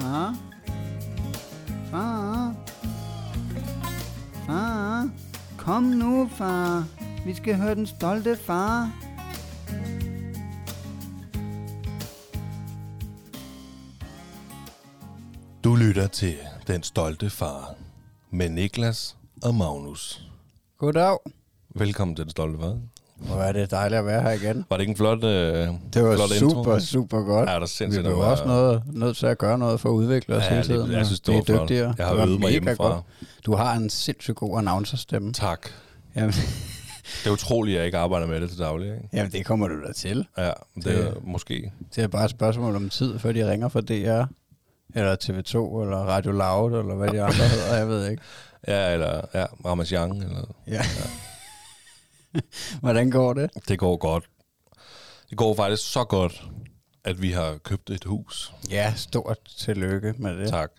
Far? Far? Far? Kom nu, far. Vi skal høre den stolte far. Du lytter til Den Stolte Far med Niklas og Magnus. Goddag. Velkommen til Den Stolte Far. Hvor er det dejligt at være her igen. Var det ikke en flot, øh, Det var flot super, intro? super godt. Ja, der er Vi sindssygt. blev det var- også noget, nødt til at gøre noget for at udvikle os Ja, hele det- tiden. jeg synes, det Vi var er flot. dygtigere. Jeg har Det øvet mig hjemmefra. godt. Du har en sindssygt god announcerstemme. Tak. Jamen, Det er utroligt, at jeg ikke arbejder med det til daglig. Ikke? jamen, det kommer du da til. Ja, det, Det- er måske. Det er bare et spørgsmål om tid, før de ringer fra DR, eller TV2, eller Radio Loud, eller hvad de andre hedder, jeg ved ikke. Ja, eller ja, Ramazan. Eller, Ja. Hvordan går det? det går godt. Det går faktisk så godt, at vi har købt et hus. Ja, stort tillykke med det. Tak.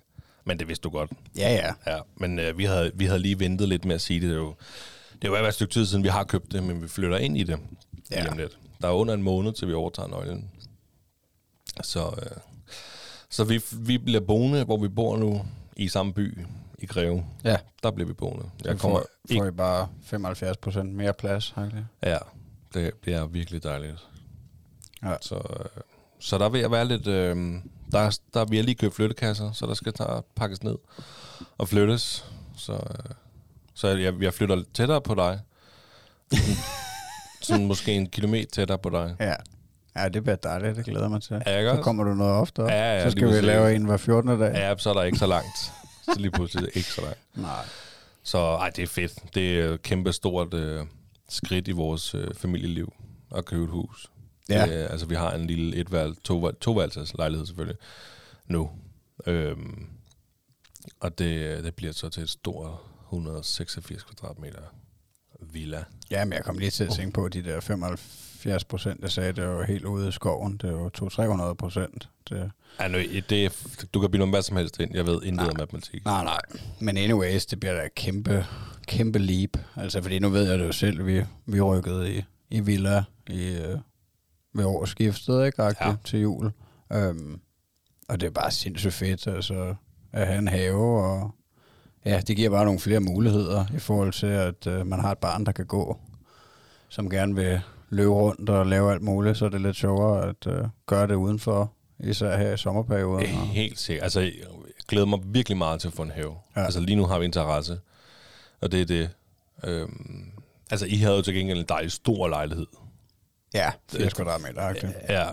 Men det vidste du godt. Ja, ja. Ja, men øh, vi, havde, vi havde lige ventet lidt med at sige det. Det er jo, det er jo et stykke tid siden, vi har købt det, men vi flytter ind i det Ja. lige lidt. Der er under en måned, til vi overtager nøglen. Så, øh, så vi, vi bliver boende, hvor vi bor nu, i samme by, i Greve. Ja, Der bliver vi boende. jeg kommer får, ikke... får I bare 75 procent mere plads. Ikke? Ja, det bliver virkelig dejligt. Ja. Så, øh, så der vil jeg være lidt... Øh, der, der vi har lige købt flyttekasser, så der skal tage, pakkes ned og flyttes. Så, øh, så jeg, jeg flytter tættere på dig. Sådan måske en kilometer tættere på dig. Ja. ja, det bliver dejligt. Det glæder mig til. Ja, Så kommer du noget oftere. Ja, ja, så skal vi lave en hver 14. dag. Ja, så er der ikke så langt. Så lige pludselig ikke så langt. Nej. Så ej, det er fedt. Det er et kæmpe stort øh, skridt i vores øh, familieliv at købe et hus. Ja. Det, altså, vi har en lille etværel, to, toværelses lejlighed selvfølgelig nu. Øhm, og det, det bliver så til et stort 186 kvadratmeter villa. Ja, men jeg kom lige til at tænke på, at de der 75 procent, jeg sagde, det var helt ude i skoven. Det var 200-300 procent. Det... Ja, nu, det, er- du kan bilde mig hvad som helst ind. Jeg ved intet om matematik. Nej, nej. Men anyways, det bliver da et kæmpe, kæmpe leap. Altså, fordi nu ved jeg det jo selv, vi, vi rykkede i, i villa i, øh, ved årsskiftet, ikke? Ja. Ja. Til jul. Øhm, og det er bare sindssygt fedt, altså, at have en have, og ja, det giver bare nogle flere muligheder i forhold til, at øh, man har et barn, der kan gå, som gerne vil løbe rundt og lave alt muligt, så er det lidt sjovere at øh, gøre det udenfor, især her i sommerperioden. Ja, Helt sikkert. Altså, jeg glæder mig virkelig meget til at få en have. Ja. Altså, lige nu har vi interesse, og det er det. Øhm, altså, I havde jo til gengæld en dejlig stor lejlighed. ja, 80 kvadratmeter. Okay. Ja.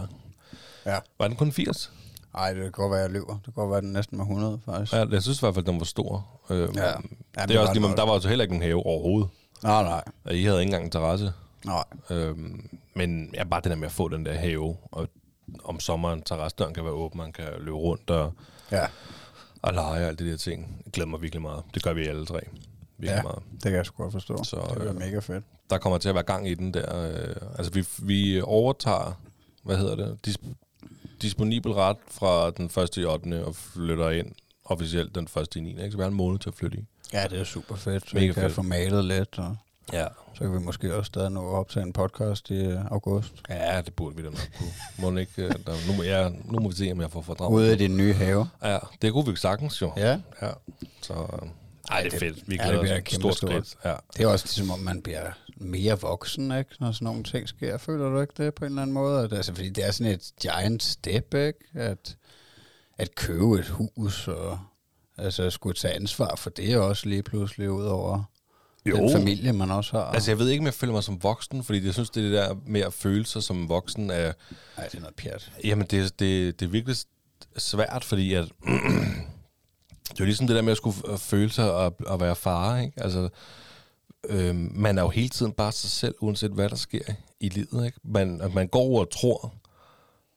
Ja. Var den kun 80? Ej, det kan godt være, jeg løber. Det kan godt være, den næsten med 100, faktisk. Ja, jeg synes i hvert fald, den var stor. Øhm, Ja. ja. Jamen, det er det var også lige, men der var jo heller ikke nogen have overhovedet. Nej, nej. Og I havde ikke engang interesse. Nej. Øhm, men ja, bare det der med at få den der have, og om sommeren terrasdøren kan være åben, man kan løbe rundt og, Ja, og lege og alt det der ting. Jeg glæder mig virkelig meget. Det gør vi alle tre. Virkelig Ja. meget. det kan jeg sgu godt forstå. Så, det bliver øh, mega fedt. der kommer til at være gang i den der. Øh, altså vi, vi overtager, hvad hedder det, Dis- disponibel ret fra den 1. i 8. og flytter ind officielt den 1. i 9. Ikke? Så vi har en måned til at flytte i. Ja, det er super fedt. Så Mega vi kan fedt. få malet lidt, og Ja. så kan vi måske også stadig nå at optage en podcast i øh, august. Ja, det burde vi da nok kunne. Må den ikke, øh, der, nu, må jeg, nu må vi se, om jeg får fordraget. Ude i din nye have. Ja, det kunne vi sagtens jo. Ja. ja. Så, øh, ej, det er fedt. Vi Ja, det bliver et kæmpe stort stort. skridt. Ja. Det er også ligesom, om man bliver mere voksen, ikke? Når sådan nogle ting sker. Føler du ikke det på en eller anden måde? At, altså, fordi det er sådan et giant step, ikke? At, at købe et hus og altså, skulle tage ansvar for det også lige pludselig ud over den familie, man også har. Altså, jeg ved ikke, om jeg føler mig som voksen, fordi jeg synes, det er det der med at føle sig som voksen er... Nej, det er noget pjat. Jamen, det, det, det er virkelig svært, fordi at... det er jo ligesom det der med at skulle føle sig at, at være far, ikke? Altså, øhm, man er jo hele tiden bare sig selv, uanset hvad der sker i livet, ikke? Man, man går og tror,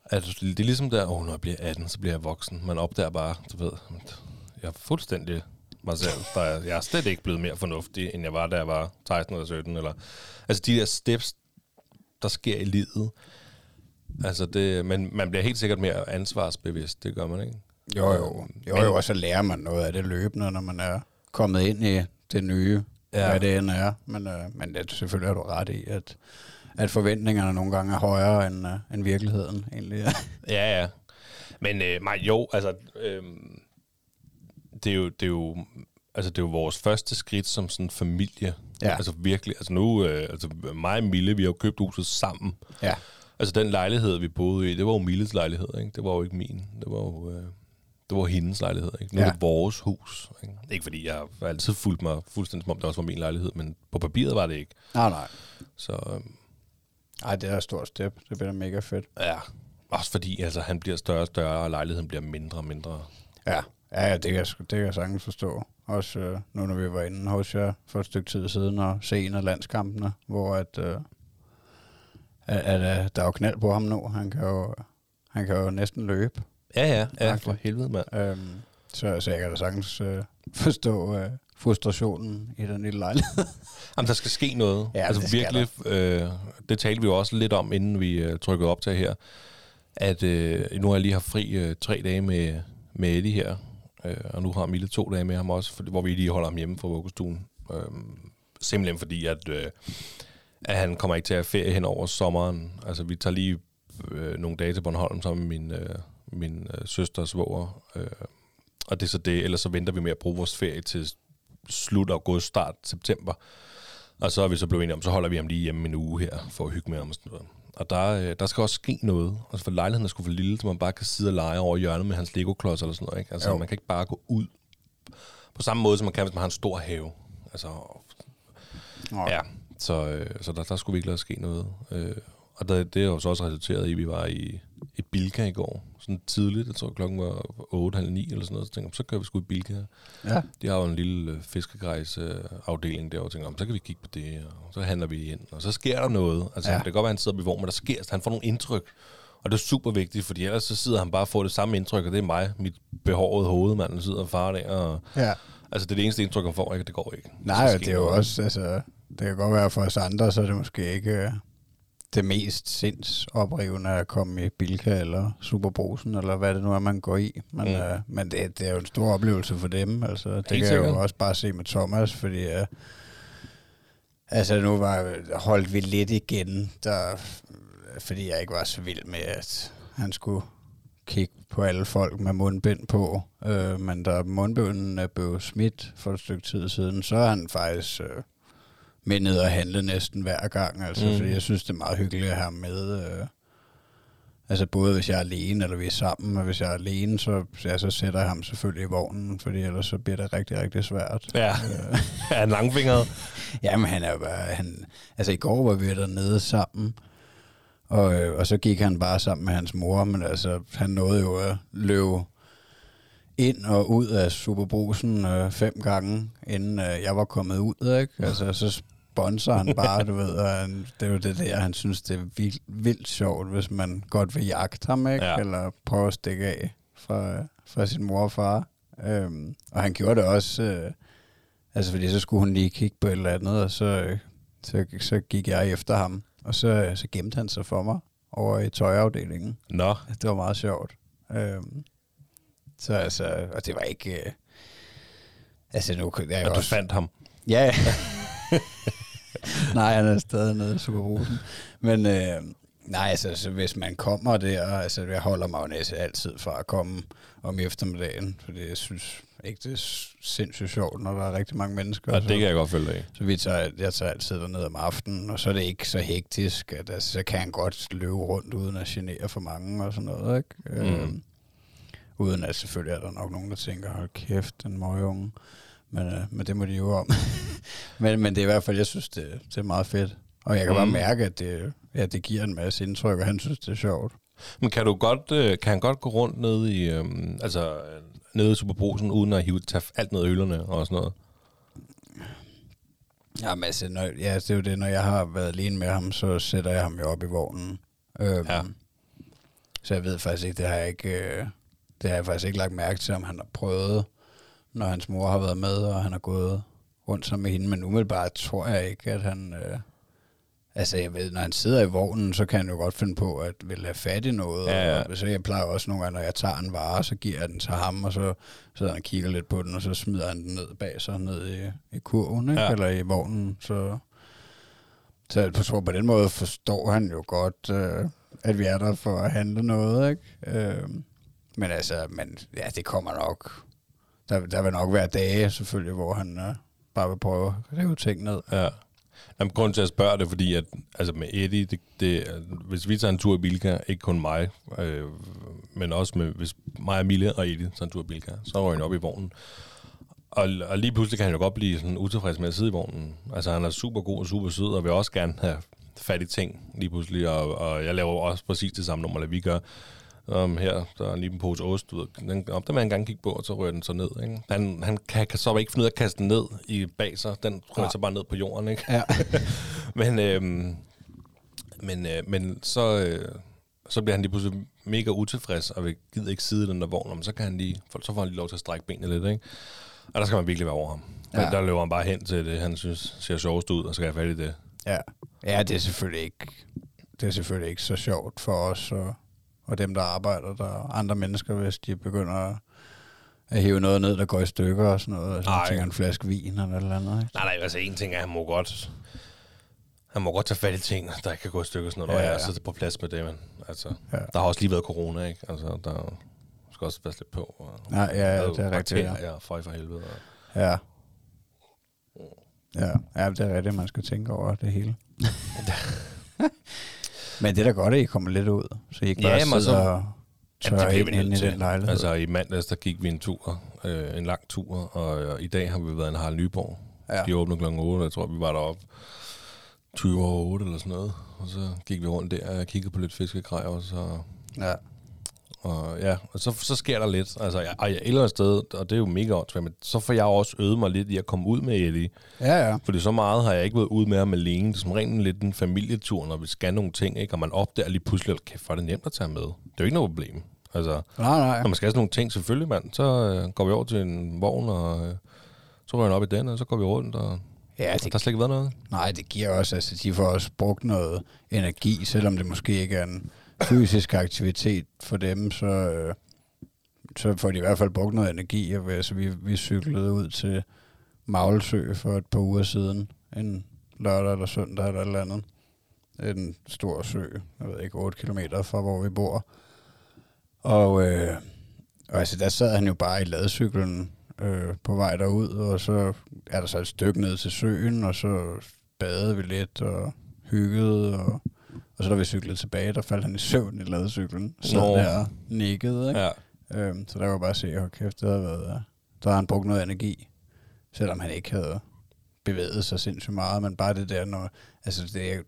at det er ligesom der, oh, når jeg bliver 18, så bliver jeg voksen. Man opdager bare, du ved, jeg er fuldstændig mig selv. Der er, jeg er slet ikke blevet mere fornuftig, end jeg var, da jeg var 16 eller 17. Eller, altså de der steps, der sker i livet, Altså det, men man bliver helt sikkert mere ansvarsbevidst, det gør man ikke? Jo, jo. Jo, jo, og så lærer man noget af det løbende, når man er kommet ind i det nye, ja. Hvad det end er. Men, øh, men det, selvfølgelig har du ret i, at, at forventningerne nogle gange er højere end, øh, end virkeligheden egentlig. Ja, ja. Men øh, nej, jo, altså, øh, det, er jo, det, er jo, altså, det er jo vores første skridt som sådan familie. Ja. Altså virkelig, altså nu, øh, altså mig og Mille, vi har jo købt huset sammen. Ja. Altså den lejlighed, vi boede i, det var jo Milles lejlighed, ikke? Det var jo ikke min. Det var jo øh, det var hendes lejlighed, ikke? Nu ja. Er det vores hus. Ikke? ikke fordi jeg har altid fulgt mig fuldstændig som om det også var min lejlighed, men på papiret var det ikke. Nej, nej. Så øh, Ej, det er et stort step. Det bliver mega fedt. ja, også fordi altså, han bliver større og større, og lejligheden bliver mindre og mindre. Ja, ja, ja det, kan jeg, det kan jeg sagtens forstå. Også øh, nu, når vi var inde hos jer for et stykke tid siden og se en af landskampene, hvor at, øh, at, at, øh, der er jo knald på ham nu. Han kan jo, han kan jo næsten løbe. Ja, ja, ja, for helvede, mand. Øhm, så, så jeg kan da sagtens øh, forstå øh, frustrationen i den lille lejlighed. Jamen, der skal ske noget. Ja, altså det virkelig, øh, det talte vi jo også lidt om, inden vi øh, trykkede op til her, at øh, nu har jeg lige haft fri øh, tre dage med, med Eddie her, øh, og nu har Mille to dage med ham også, for, hvor vi lige holder ham hjemme fra vuggestuen. Øh, simpelthen fordi, at, øh, at han kommer ikke til at have ferie hen over sommeren. Altså, vi tager lige øh, nogle dage til Bornholm sammen med min, øh, min øh, søster og svoger, øh, og det er så det, ellers så venter vi med at bruge vores ferie til slut august, start september. Og så er vi så blevet enige om, så holder vi ham lige hjemme en uge her, for at hygge med ham og sådan noget. Og der, øh, der skal også ske noget. Altså for lejligheden er sgu for lille, så man bare kan sidde og lege over hjørnet med hans Lego-klods eller sådan noget. Ikke? Altså Jo. man kan ikke bare gå ud på samme måde, som man kan, hvis man har en stor have. Altså, Nå, ja. Så, øh, så der, der skulle virkelig ske noget. Øh, og der, det er jo så også resulteret i, at vi var i, i Bilka i går. Sådan tidligt, jeg tror klokken var 8, halv 9 eller sådan noget. Så tænkte jeg, så kører vi sgu i Bilka. Ja, De har jo en lille øh, fiskegrejs øh, afdeling derovre, og tænker, "Om, så kan vi kigge på det, og så handler vi ind, og så sker der noget. Altså, ja. Det kan godt være, at han sidder ved vogn, men der sker, han får nogle indtryk, og det er super vigtigt, fordi ellers så sidder han bare og får det samme indtryk, og det er mig, mit behårede hoved, mand, der sidder og farer der, og ja. altså, det er det eneste indtryk, han får, ikke? Det går ikke. Nej, og ske det er jo noget. også, altså, det kan godt være for os andre, så er det måske ikke øh, det mest sindsoprivende at komme i Bilka eller Superbrusen, eller hvad det nu er, man går i. Men, Mm. øh, men det, det er jo en stor oplevelse for dem. Altså, det kan jeg sikkert. jo også bare se med Thomas, fordi øh, altså, nu var, holdt vi lidt igen, der, fordi jeg ikke var så vild med, at han skulle kigge på alle folk med mundbind på. Øh, men da mundbinden er blevet smidt for et stykke tid siden, så er han faktisk øh, med ned og handle næsten hver gang. Altså, Mm. Fordi jeg synes, det er meget hyggeligt at have med. Øh, altså både hvis jeg er alene, eller vi er sammen. Og hvis jeg er alene, så, ja, så sætter jeg ham selvfølgelig i vognen, fordi ellers så bliver det rigtig, rigtig svært. Ja, Øh, er han langfingret? Jamen, han er jo bare... Han, altså, i går var vi dernede sammen, og, øh, og så gik han bare sammen med hans mor, men altså, han nåede jo at løbe ind og ud af Superbrusen øh, fem gange, inden øh, jeg var kommet ud, ikke? Altså, så han bare, du ved, og han, det er jo det der, han synes, det er vildt, vildt sjovt, hvis man godt vil jagte ham, ikke? Ja. Eller prøve at stikke af fra, fra sin mor og far. Øhm, og han gjorde det også... Øh, Altså, fordi så skulle hun lige kigge på et eller andet, og så, øh, så, så gik jeg efter ham. Og så, så gemte han sig for mig over i tøjafdelingen. Nå, Det var meget sjovt. Øhm, så altså, og det var ikke... Øh, altså, nu jeg og du også... fandt ham. Ja. nej, han er stadig nede i Superbrusen. Men øh, nej, altså, så hvis man kommer der, altså jeg holder mig jo næsten altid fra at komme om eftermiddagen, fordi jeg synes ikke, det er sindssygt sjovt, når der er rigtig mange mennesker. Så, det kan jeg godt følge dig i. så vi tager, jeg tager altid derned om aftenen, og så er det ikke så hektisk, at altså, så kan han godt løbe rundt uden at genere for mange og sådan noget, ikke? Mm. Øhm, uden at selvfølgelig er der nok nogen, der tænker, hold kæft, den møgeunge. Men, øh, men det må de jo om. men, men det er i hvert fald, jeg synes, det, det er meget fedt. Og jeg kan mm. bare mærke, at det, ja, det giver en masse indtryk, og han synes, det er sjovt. Men kan du godt, øh, kan han godt gå rundt nede i, øhm, altså, øh, nede i Superbrusen, uden at hive, tage alt ned af øllerne og sådan noget? Jamen altså, når, ja, det er jo det, når jeg har været alene med ham, så sætter jeg ham jo op i vognen. Øhm, Ja. Så jeg ved faktisk ikke, det har jeg ikke, øh, det har jeg faktisk ikke lagt mærke til, om han har prøvet, når hans mor har været med, og han har gået rundt sammen med hende. Men umiddelbart tror jeg ikke, at han... Øh, altså, jeg ved, når han sidder i vognen, så kan han jo godt finde på at vil have fat i noget. Ja, ja. Og, så jeg plejer også nogle gange, når jeg tager en vare, så giver jeg den til ham, og så sidder han og kigger lidt på den, og så smider han den ned bag sig, ned i, i kurven, ikke? Ja. eller i vognen. Så, så jeg tror, på den måde forstår han jo godt, øh, at vi er der for at handle noget. Ikke? Øh, Men altså, men, ja, det kommer nok. Der, der vil nok være dage, selvfølgelig, hvor han øh, bare vil prøve at rive ting ned. Ja. Jamen, grunden til at spørge det, fordi at, altså med Eddie, det, det, hvis vi tager en tur i Bilka, ikke kun mig, øh, men også med, hvis mig og Mille og Eddie tager en tur i Bilka, så røg han op i vognen. Og, og lige pludselig kan han jo godt blive sådan utilfreds med at sidde i vognen. Altså han er super god og super sød, og vil også gerne have fat i ting lige pludselig. Og, og jeg laver også præcis det samme nummer, hvad vi gør. Um, her, der er lige en pose ost, du ved. Den, om vil han gerne kigge på, og så rører den så ned. Ikke? Han, han kan, kan så ikke finde ud af at kaste den ned i bag sig. Den rører Ja. så bare ned på jorden, ikke? Ja. men, øhm, men, øh, men så, øh, så bliver han lige pludselig mega utilfreds, og vil gider ikke sidde i den der vogn, men så, kan han lige, så får han lige lov til at strække benene lidt, ikke? Og der skal man virkelig være over ham. Ja. Der løber han bare hen til det, han synes ser sjovest ud, og så skal have fat i det. Ja. ja, det er selvfølgelig ikke, det er selvfølgelig ikke så sjovt for os og, og dem, der arbejder der, og andre mennesker, hvis de begynder at, at hive noget ned, der går i stykker og sådan noget. Altså, Ej. jeg tænker en flaske vin eller et eller andet. Ikke? Nej, nej, altså en ting er, at han må godt, han må godt tage fat i ting, der ikke kan gå i stykker, sådan noget, Ja, ja, ja. ja. så er det på plads med det, men altså, Ja. der har også lige været corona, ikke? Altså, der skal også passe lidt på. Og, Nej, ja, ja, og det er rigtigt, ja. Ja, for for helvede. Og, Ja. Ja, ja det er rigtigt, man skal tænke over det hele. Men det er da godt, at I kommer lidt ud, så I ikke Ja, bare jamen, sidder altså- og Jamen, tørrer det ind, i den lejlighed. Altså i mandags, der gik vi en tur, øh, en lang tur, og øh, i dag har vi været en Harald Nyborg. Ja. Ja. De åbner klokken 8, og jeg tror, vi var deroppe 20 over 8 eller sådan noget. Og så gik vi rundt der og kiggede på lidt fiskegrej også. Og, ja. Og ja, og så, så sker der lidt. Altså, jeg, jeg et eller andet sted, og det er jo mega åndssvagt, men så får jeg også øvet mig lidt i at komme ud med Eddie. ja, ja. Fordi så meget har jeg ikke været ude med ham alene. Det er som rent lidt en familietur, når vi skal nogle ting, ikke? og man opdager lige pludselig, at kæft, hvor er det nemt at tage med. Det er jo ikke noget problem. Altså, Nej, nej. når man skal have sådan nogle ting, selvfølgelig, mand, så øh, går vi over til en vogn, og øh, så rører op i den, og så går vi rundt, og, Ja, det der har slet ikke været noget. Nej, det giver også, altså de får også brugt noget energi, selvom det måske ikke er en fysisk aktivitet for dem, så, øh, så får de i hvert fald brugt noget energi. Altså, vi, vi cyklede ud til Maglesø for et par uger siden, en lørdag eller søndag eller et eller andet. En stor sø, jeg ved ikke, 8 km fra hvor vi bor. Og, øh, og altså, der sad han jo bare i ladcyklen øh, på vej derud, og så er der så et stykke ned til søen, og så badede vi lidt og hyggede, og, og så da vi cyklede tilbage, der faldt han i søvn i ladcyklen. Så Nå. der nikkede, ikke? Ja. Øhm, så der var bare at se, hold kæft, det havde været, der har han brugt noget energi, selvom han ikke havde bevæget sig sindssygt meget, men bare det der, når, altså det,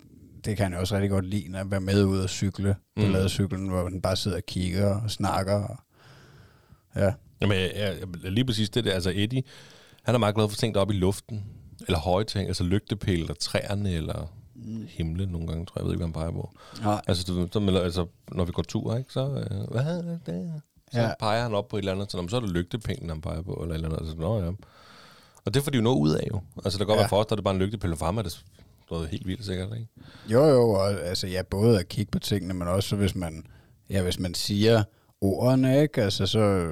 det kan han jo også rigtig godt lide, at være med ud og cykle på Mm. ladcyklen, hvor han bare sidder og kigger og snakker. Og, ja, Jamen, jeg, jeg, jeg, lige præcis det der, altså Eddie, han er meget glad for ting, der er oppe i luften, eller høje ting, altså lygtepæle, eller træerne, eller himlen nogle gange, tror jeg, jeg ved ikke, hvad han peger på. Nej. Altså, du, så, altså, når vi går tur, ikke, så, øh, hvad er det? Så Ja. peger han op på et eller andet, så, "Nå, men så er det lygtepælen, han peger på, eller et eller andet. Altså, nå ja. Og det får de jo noget ud af jo. Altså, der godt Ja. være for os, der er det bare en lygtepæl, for ham er det noget helt vildt sikkert, ikke? Jo, jo, og altså, ja, både at kigge på tingene, men også hvis man, ja, hvis man siger ordene, ikke, altså så,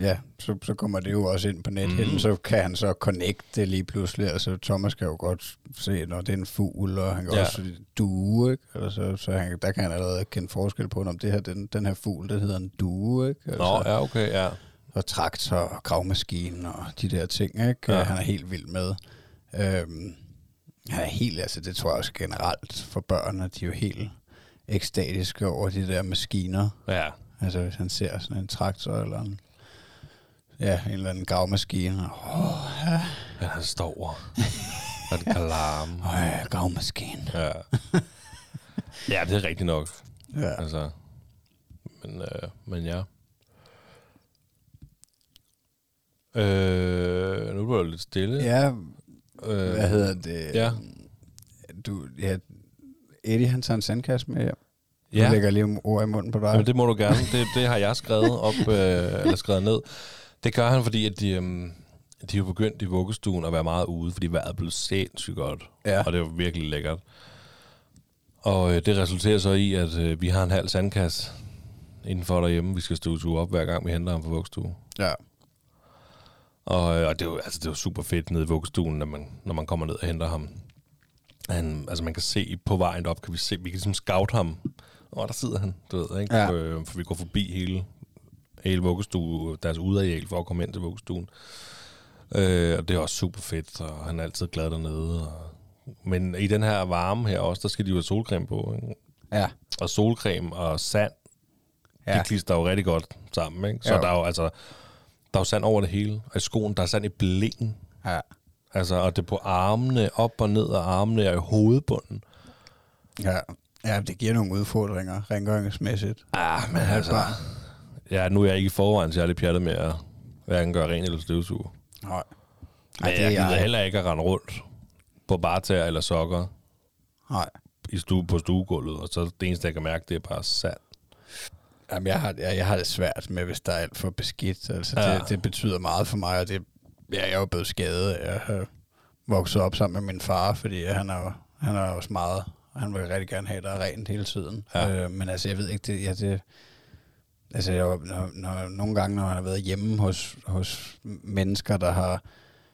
ja, så, så kommer det jo også ind på Mhm. mm. så kan han så connecte lige pludselig, altså Thomas kan jo godt se, når det er en fugl, og han kan Ja. også due, ikke, altså, så han, der kan han allerede kende forskel på, om det her, den, den her fugl, det hedder en due, ikke, altså, Nå, ja, okay, ja. og traktor og gravmaskine og de der ting, ikke? Ja. Han er helt vild med. Øhm, han er helt, altså det tror jeg også generelt for børn, at de er jo helt ekstatiske over de der maskiner. Ja, Altså hvis han ser sådan en traktor eller en, ja, en eller anden gravmaskine. Åh, ja han står og det kan larme. oh, ja, gravmaskine. Ja. ja, det er rigtigt nok. Ja. Altså, men, øh, men ja. Øh, nu bliver det lidt stille. ja, øh, hvad hedder det? Ja. Du, ja, Eddie han tager en sandkasse med hjem. Ja, Jeg lægger lige ord i munden på dig. Jamen, det må du gerne. Det, det har jeg skrevet op, øh, eller skrevet ned. Det gør han, fordi at de, øhm, de er jo begyndt i vuggestuen at være meget ude, fordi vejret blevet sindssygt godt. Ja. Og det var virkelig lækkert. Og øh, det resulterer så i, at øh, vi har en halv sandkasse indenfor derhjemme. Vi skal stå op hver gang, vi henter ham fra vuggestuen. Ja. Og, øh, og det, jo, altså, det jo super fedt nede i vuggestuen, når man, når man kommer ned og henter ham. Han, altså man kan se på vejen op, kan vi se, vi kan ligesom scout ham. Og der sidder han, du ved, ikke? Ja. Øh, for vi går forbi hele hele vuggestue, deres udareal for at komme ind til vuggestuen. Øh, og det er også super fedt, og han er altid glad dernede. Og, men i den her varme her også, der skal de jo have solcreme på. Ikke? Ja. Og solcreme og sand, ja. Ja. de klister jo rigtig godt sammen. Ikke? Så Jo. der er jo altså, der er jo sand over det hele. Og i skoen, der er sand i blæen. Ja. Altså, og det er på armene, op og ned af armene og i hovedbunden. Ja. Ja, det giver nogle udfordringer rengøringsmæssigt. Ah, men altså... bare- Ja, nu er jeg ikke i forvejen særlig pjattet med at hverken gøre ren eller støvsuge. Nej. Men det jeg er gider heller ikke at rende rundt på barter eller sokker Nej. i stue, på stuegulvet, og så det eneste, jeg kan mærke, det er bare sand. Jamen, jeg har, jeg, jeg har det svært med, hvis der er alt for beskidt. Altså, Ja. det, det betyder meget for mig, og det, ja, jeg er jo blevet skadet af at vokset op sammen med min far, fordi han er jo, han er også meget, han vil rigtig gerne have, at der er rent hele tiden. Ja. Øh, men altså, jeg ved ikke, det, ja, det, altså, jeg, når, når, nogle gange, når han har været hjemme hos, hos mennesker, der har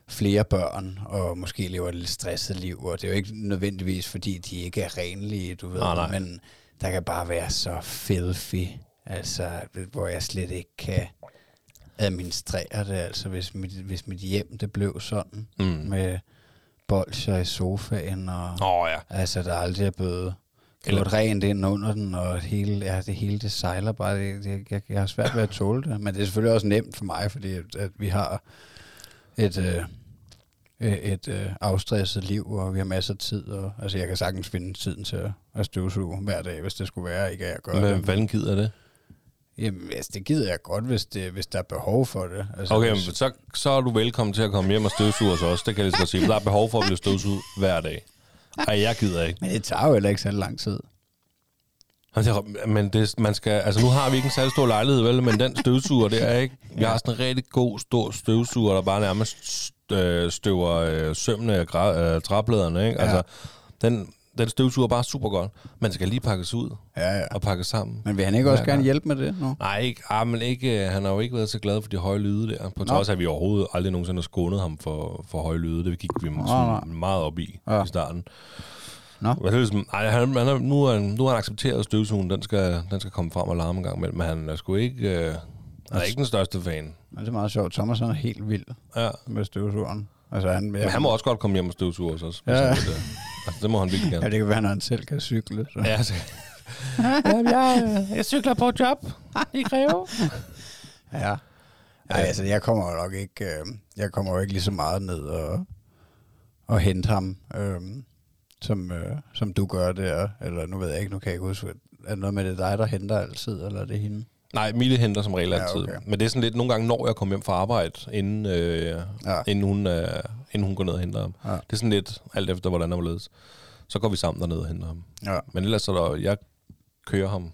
flere børn, og måske lever et lidt stresset liv, og det er jo ikke nødvendigvis, fordi de ikke er renlige, du ved, Nej, nej. men der kan bare være så filthy, altså, hvor jeg slet ikke kan administrere det, altså, hvis mit, hvis mit hjem, det blev sådan, Mm. med bolcher i sofaen, og oh, ja. altså, der aldrig er blevet Eller- gjort rent ind under den, og hele, ja, det hele, det sejler bare, det, det, jeg, jeg har svært ved at tåle det, men det er selvfølgelig også nemt for mig, fordi at, at vi har et, øh, øh, et øh, afstresset liv, og vi har masser af tid, og altså, jeg kan sagtens finde tiden til at, at støvsuge hver dag, hvis det skulle være, ikke at jeg gør Men det. hvordan gider det? Jamen, altså, det gider jeg godt, hvis, det, hvis der er behov for det. Altså, Okay, men hvis, så, så er du velkommen til at komme hjem og støvsuge os. Det kan jeg lige så sige. Der er behov for at blive støvsuget hver dag. Ej, jeg gider ikke. men det tager jo heller ikke så lang tid. Men det, man skal, altså nu har vi ikke en særlig stor lejlighed, vel? Men den støvsuger, det er ikke... Vi har sådan en rigtig god, stor støvsuger, der bare nærmest st- øh, støver øh, sømmene af gra- øh, træpladerne, ikke? Ja. Altså, den, den støvsuger bare super godt. Man skal lige pakkes ud Ja, ja. og pakkes sammen. Men vil han ikke også Hver gerne hjælpe med det nu? Nej, ikke, ah, men ikke, han har jo ikke været så glad for de høje lyde der. På trods af, at vi overhovedet aldrig nogensinde har skånet ham for, for høje lyde. Det gik vi Nå, sådan meget op i Ja. i starten. Nå. Er ligesom, ej, han, han, nu, er, han- nu har han accepteret støvsugen. Den skal, den skal komme frem og larme en gang imellem. Men han er sgu ikke, øh, han er ikke den største fan. Ja, det er meget sjovt. Thomas er helt vild Ja. med støvsugeren. Altså, han, Men han må også godt komme hjem og støvsuge os også. Ja. han det. Altså, det må han virkelig Ja, gerne. det kan være, når han selv kan cykle. Så. Ja, så. Jamen, jeg, jeg cykler på job i Greve. Ja. Ej, altså, jeg kommer jo nok ikke, øh, jeg kommer jo ikke lige så meget ned og, og hente ham, øh, som, øh, som du gør der. Eller nu ved jeg ikke, nu kan jeg ikke huske, er det noget med det dig, der henter altid, eller er det hende? Nej, Mille henter som regel Ja, altid. okay. Men det er sådan lidt, nogle gange når jeg kommer hjem fra arbejde, inden, øh, Ja. inden, hun, øh, inden hun går ned og henter ham. Ja. Det er sådan lidt, alt efter hvordan der var ledes. Så går vi sammen derned og henter ham. Ja. Men ellers så er der, jeg kører ham,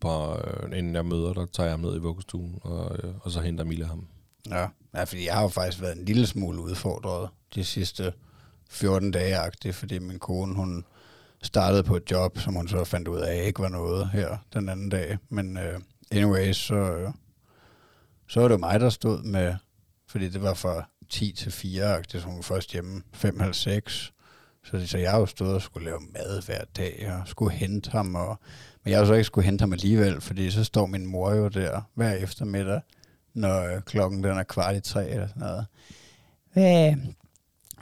på, øh, inden jeg møder, der tager jeg ham ned i vuggestuen, og, øh, og så henter Mille ham. Ja. ja, fordi jeg har jo faktisk været en lille smule udfordret de sidste 14 dage fordi min kone, hun startede på et job, som hun så fandt ud af ikke var noget her den anden dag. Men uh, anyways, så, øh, så var det mig, der stod med, fordi det var fra 10 til 4, så hun var først hjemme 5 halv 6. Så, så jeg jo stået og skulle lave mad hver dag, og skulle hente ham, og, men jeg jo så ikke skulle hente ham alligevel, fordi så står min mor jo der hver eftermiddag, når øh, klokken den er kvart i tre eller sådan noget. Hvad?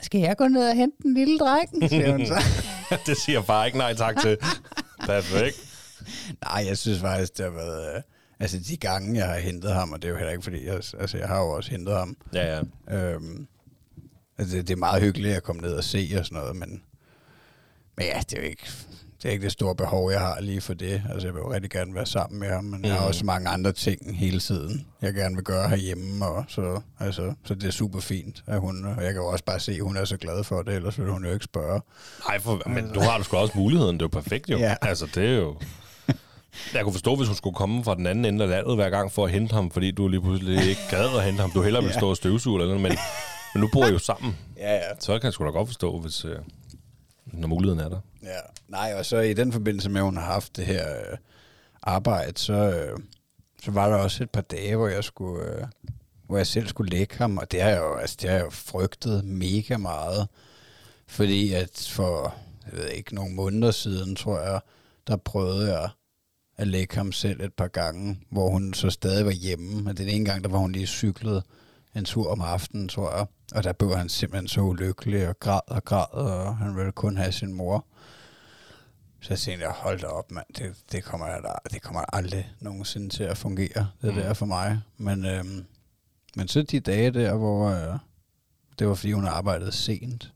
Skal jeg gå ned og hente den lille dreng? siger hun så. det siger far ikke nej tak til. Perfekt. Nej, jeg synes faktisk, det har været... Altså de gange, jeg har hentet ham, og det er jo heller ikke, fordi jeg, altså, jeg har jo også hentet ham. Ja, ja. Øhm, altså, det er meget hyggeligt at komme ned og se og sådan noget, men, men ja, det er jo ikke, det er ikke det store behov, jeg har lige for det. Altså, jeg vil jo rigtig gerne være sammen med ham, men jeg har Mhm. også mange andre ting hele tiden, jeg gerne vil gøre herhjemme, og så, altså, så det er super fint, at hun, og jeg kan jo også bare se, at hun er så glad for det, ellers vil hun jo ikke spørge. Nej, for, men du har du sgu også muligheden. Det er jo perfekt, jo. Ja. Altså, det er jo... Jeg kunne forstå, hvis hun skulle komme fra den anden ende af landet hver gang for at hente ham, fordi du lige pludselig ikke gad at hente ham. Du hellere ville Ja. stå og støvsuge eller noget, men, men nu bor I jo sammen. Ja, ja. Så kan jeg sgu da godt forstå, hvis, øh, når muligheden er der. Ja, nej, og så i den forbindelse med, at hun har haft det her øh, arbejde, så, øh, så var der også et par dage, hvor jeg skulle, øh, hvor jeg selv skulle lægge ham, og det har jeg jo, altså, det har jeg jo frygtet mega meget, fordi at for, jeg ved ikke, nogle måneder siden, tror jeg, der prøvede jeg at lægge ham selv et par gange, hvor hun så stadig var hjemme. Og den ene gang, der var hun lige cyklet en tur om aftenen, tror jeg. Og der blev han simpelthen så ulykkelig og græd og græd, og han ville kun have sin mor. Så jeg tænkte, hold da op, mand, det, det, kommer, jeg da, det kommer aldrig nogensinde til at fungere, det Mm. der for mig. Men, øhm, men så de dage der, hvor øh, det var fordi, hun arbejdede sent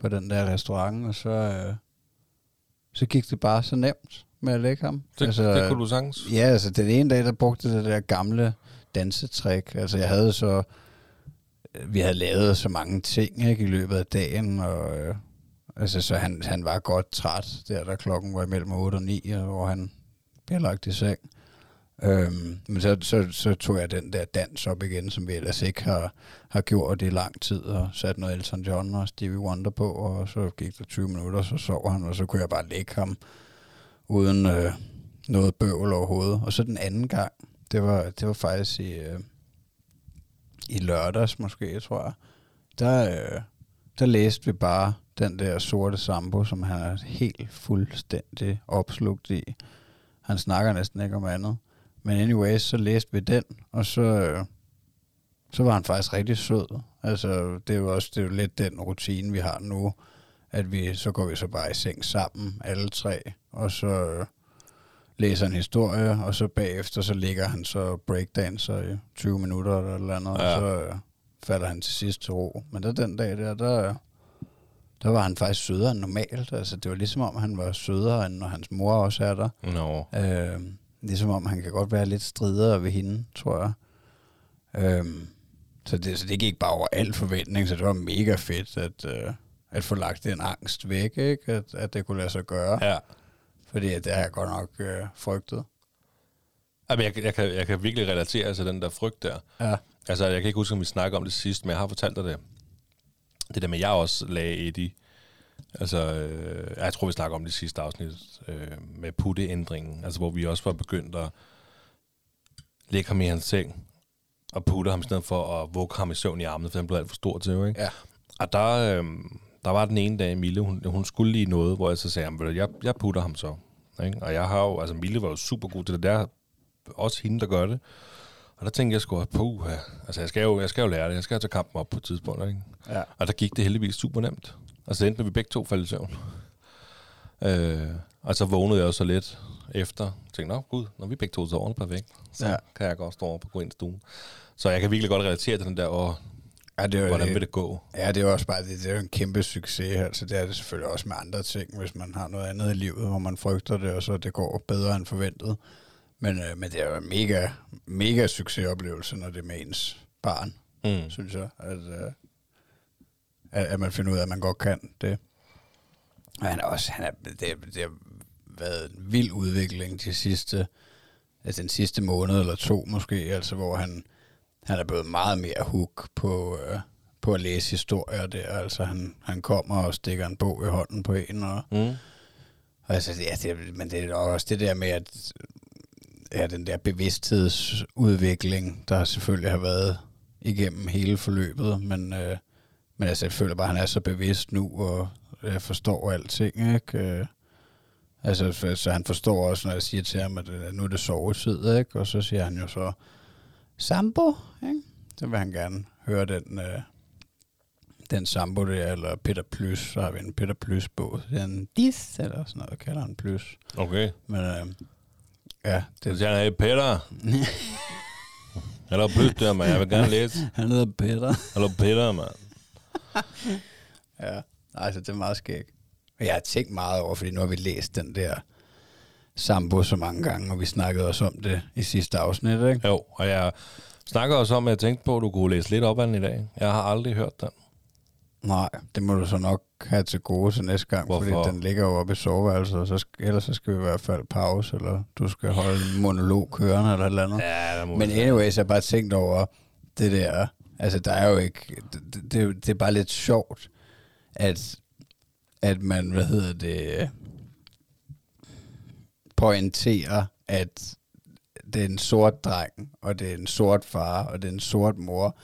på den der restaurant, og så, øh, så gik det bare så nemt med at lægge ham. Det, altså, det kunne du sagtens. Ja, altså den ene dag, der brugte det der gamle dansetrik. Altså jeg havde så, vi havde lavet så mange ting ikke, i løbet af dagen, og øh, altså, så han, han var godt træt, der da klokken var mellem 8 og 9, og hvor han blev lagt i seng. Øhm, men så, så, så tog jeg den der dans op igen, som vi ellers ikke har, har gjort i lang tid, og sat noget Elton John og Stevie Wonder på, og så gik der 20 minutter, så sov han, og så kunne jeg bare lægge ham uden øh, noget bøvl overhovedet. Og så den anden gang, det var, det var faktisk i, øh, i lørdags måske, tror jeg, der, øh, der læste vi bare den der sorte sambo, som han er helt fuldstændig opslugt i. Han snakker næsten ikke om andet. Men anyways, så læste vi den, og så, øh, så var han faktisk rigtig sød. Altså, det er jo også det er jo lidt den rutine, vi har nu, at vi, så går vi så bare i seng sammen, alle tre, og så øh, læser en historie, og så bagefter, så ligger han så breakdancer i 20 minutter eller eller andet, Ja. og så øh, falder han til sidst til ro. Men der den dag der, der, der var han faktisk sødere end normalt. Altså, det var ligesom om, han var sødere, end når hans mor også er der. Nå. Øh, ligesom om, han kan godt være lidt stridere ved hende, tror jeg. Øh, så, det, så det gik bare over al forventning, så det var mega fedt at, øh, at få lagt den angst væk, ikke? At, at det kunne lade sig gøre. Ja. Fordi det har jeg godt nok øh, frygtet. Jamen, jeg, jeg, kan, jeg kan virkelig relatere til den der frygt der. Ja. Altså, jeg kan ikke huske, om vi snakker om det sidst, men jeg har fortalt dig det. Det der med, at jeg også lagde Eddie. Altså, øh, jeg tror, vi snakker om det sidste afsnit øh, med putteændringen. Altså, hvor vi også var begyndt at lægge ham i hans seng og putte ham i stedet for at vugge ham i søvn i armene, for den blev alt for stor til, ikke? Ja. Og der, øh, der var den ene dag, Mille, hun, hun skulle lige noget, hvor jeg så sagde, "Jamen, ved du, jeg, jeg putter ham så. Ikke? Og jeg har jo, altså Mille var jo super god til det der, også hende, der gør det. Og der tænkte jeg sgu, puh, altså jeg skal, jo, jeg skal jo lære det, jeg skal jo tage kampen op på et tidspunkt, ikke? Ja. Og der gik det heldigvis super nemt. Altså det endte, når vi begge to faldt i søvn. Øh, og så vågnede jeg også så lidt efter. Tænkte, nå gud, når vi begge to sover perfekt, så Ja. kan jeg godt stå over på gå ind i stuen. Så jeg kan virkelig godt relatere til den der, og Ja, det jo hvordan det. vil det gå? Ja, det er også bare det, det er jo en kæmpe succes. Altså, det er det selvfølgelig også med andre ting, hvis man har noget andet i livet, hvor man frygter det, og så det går bedre end forventet. Men, øh, men det er jo en mega, mega succesoplevelse, når det er med ens barn, Mm. synes jeg. At, øh, at, at man finder ud af, at man godt kan det. Og han er også, han er, det, det har været en vild udvikling de sidste, altså den sidste måned eller to måske, altså hvor han, han er blevet meget mere hook på, øh, på at læse historier der. Altså han, han kommer og stikker en bog i hånden på en, og, Mm. og altså, ja, det, men det er også det der med, at ja, den der bevidsthedsudvikling, der selvfølgelig har været igennem hele forløbet, men, øh, men altså, jeg føler bare, at han er så bevidst nu, og jeg forstår alting, ikke? Øh, altså, for, så han forstår også, når jeg siger til ham, at øh, nu er det sovetid, ikke? Og så siger han jo så, Sambo, ikke? Så vil han gerne høre den, øh, den Sambo der, eller Peter Plus, så har vi en Peter Plus bog. Det er en dis, eller sådan noget, kalder han Plus. Okay. Men øh, ja, Så det, siger han, hey Peter. Eller blødt der, man. Jeg vil gerne læse. han hedder Peter. Eller Peter, mand. Ja, altså det er meget skægt. Og jeg har tænkt meget over, fordi nu har vi læst den der Sambo så mange gange, og vi snakkede også om det i sidste afsnit, ikke? Jo, og jeg snakker også om, at jeg tænkte på, at du kunne læse lidt op af den i dag. Jeg har aldrig hørt den. Nej, det må du så nok have til gode til næste gang, Hvorfor? fordi den ligger jo oppe i soveværelset, og så skal, ellers så skal vi i hvert fald pause, eller du skal holde en monolog kørende, eller et eller andet. Ja, Men anyways, jeg har bare tænkt over det der, altså der er jo ikke, det, det, det er bare lidt sjovt, at, at man, hvad hedder det, pointerer, at det er en sort dreng, og det er en sort far, og det er en sort mor,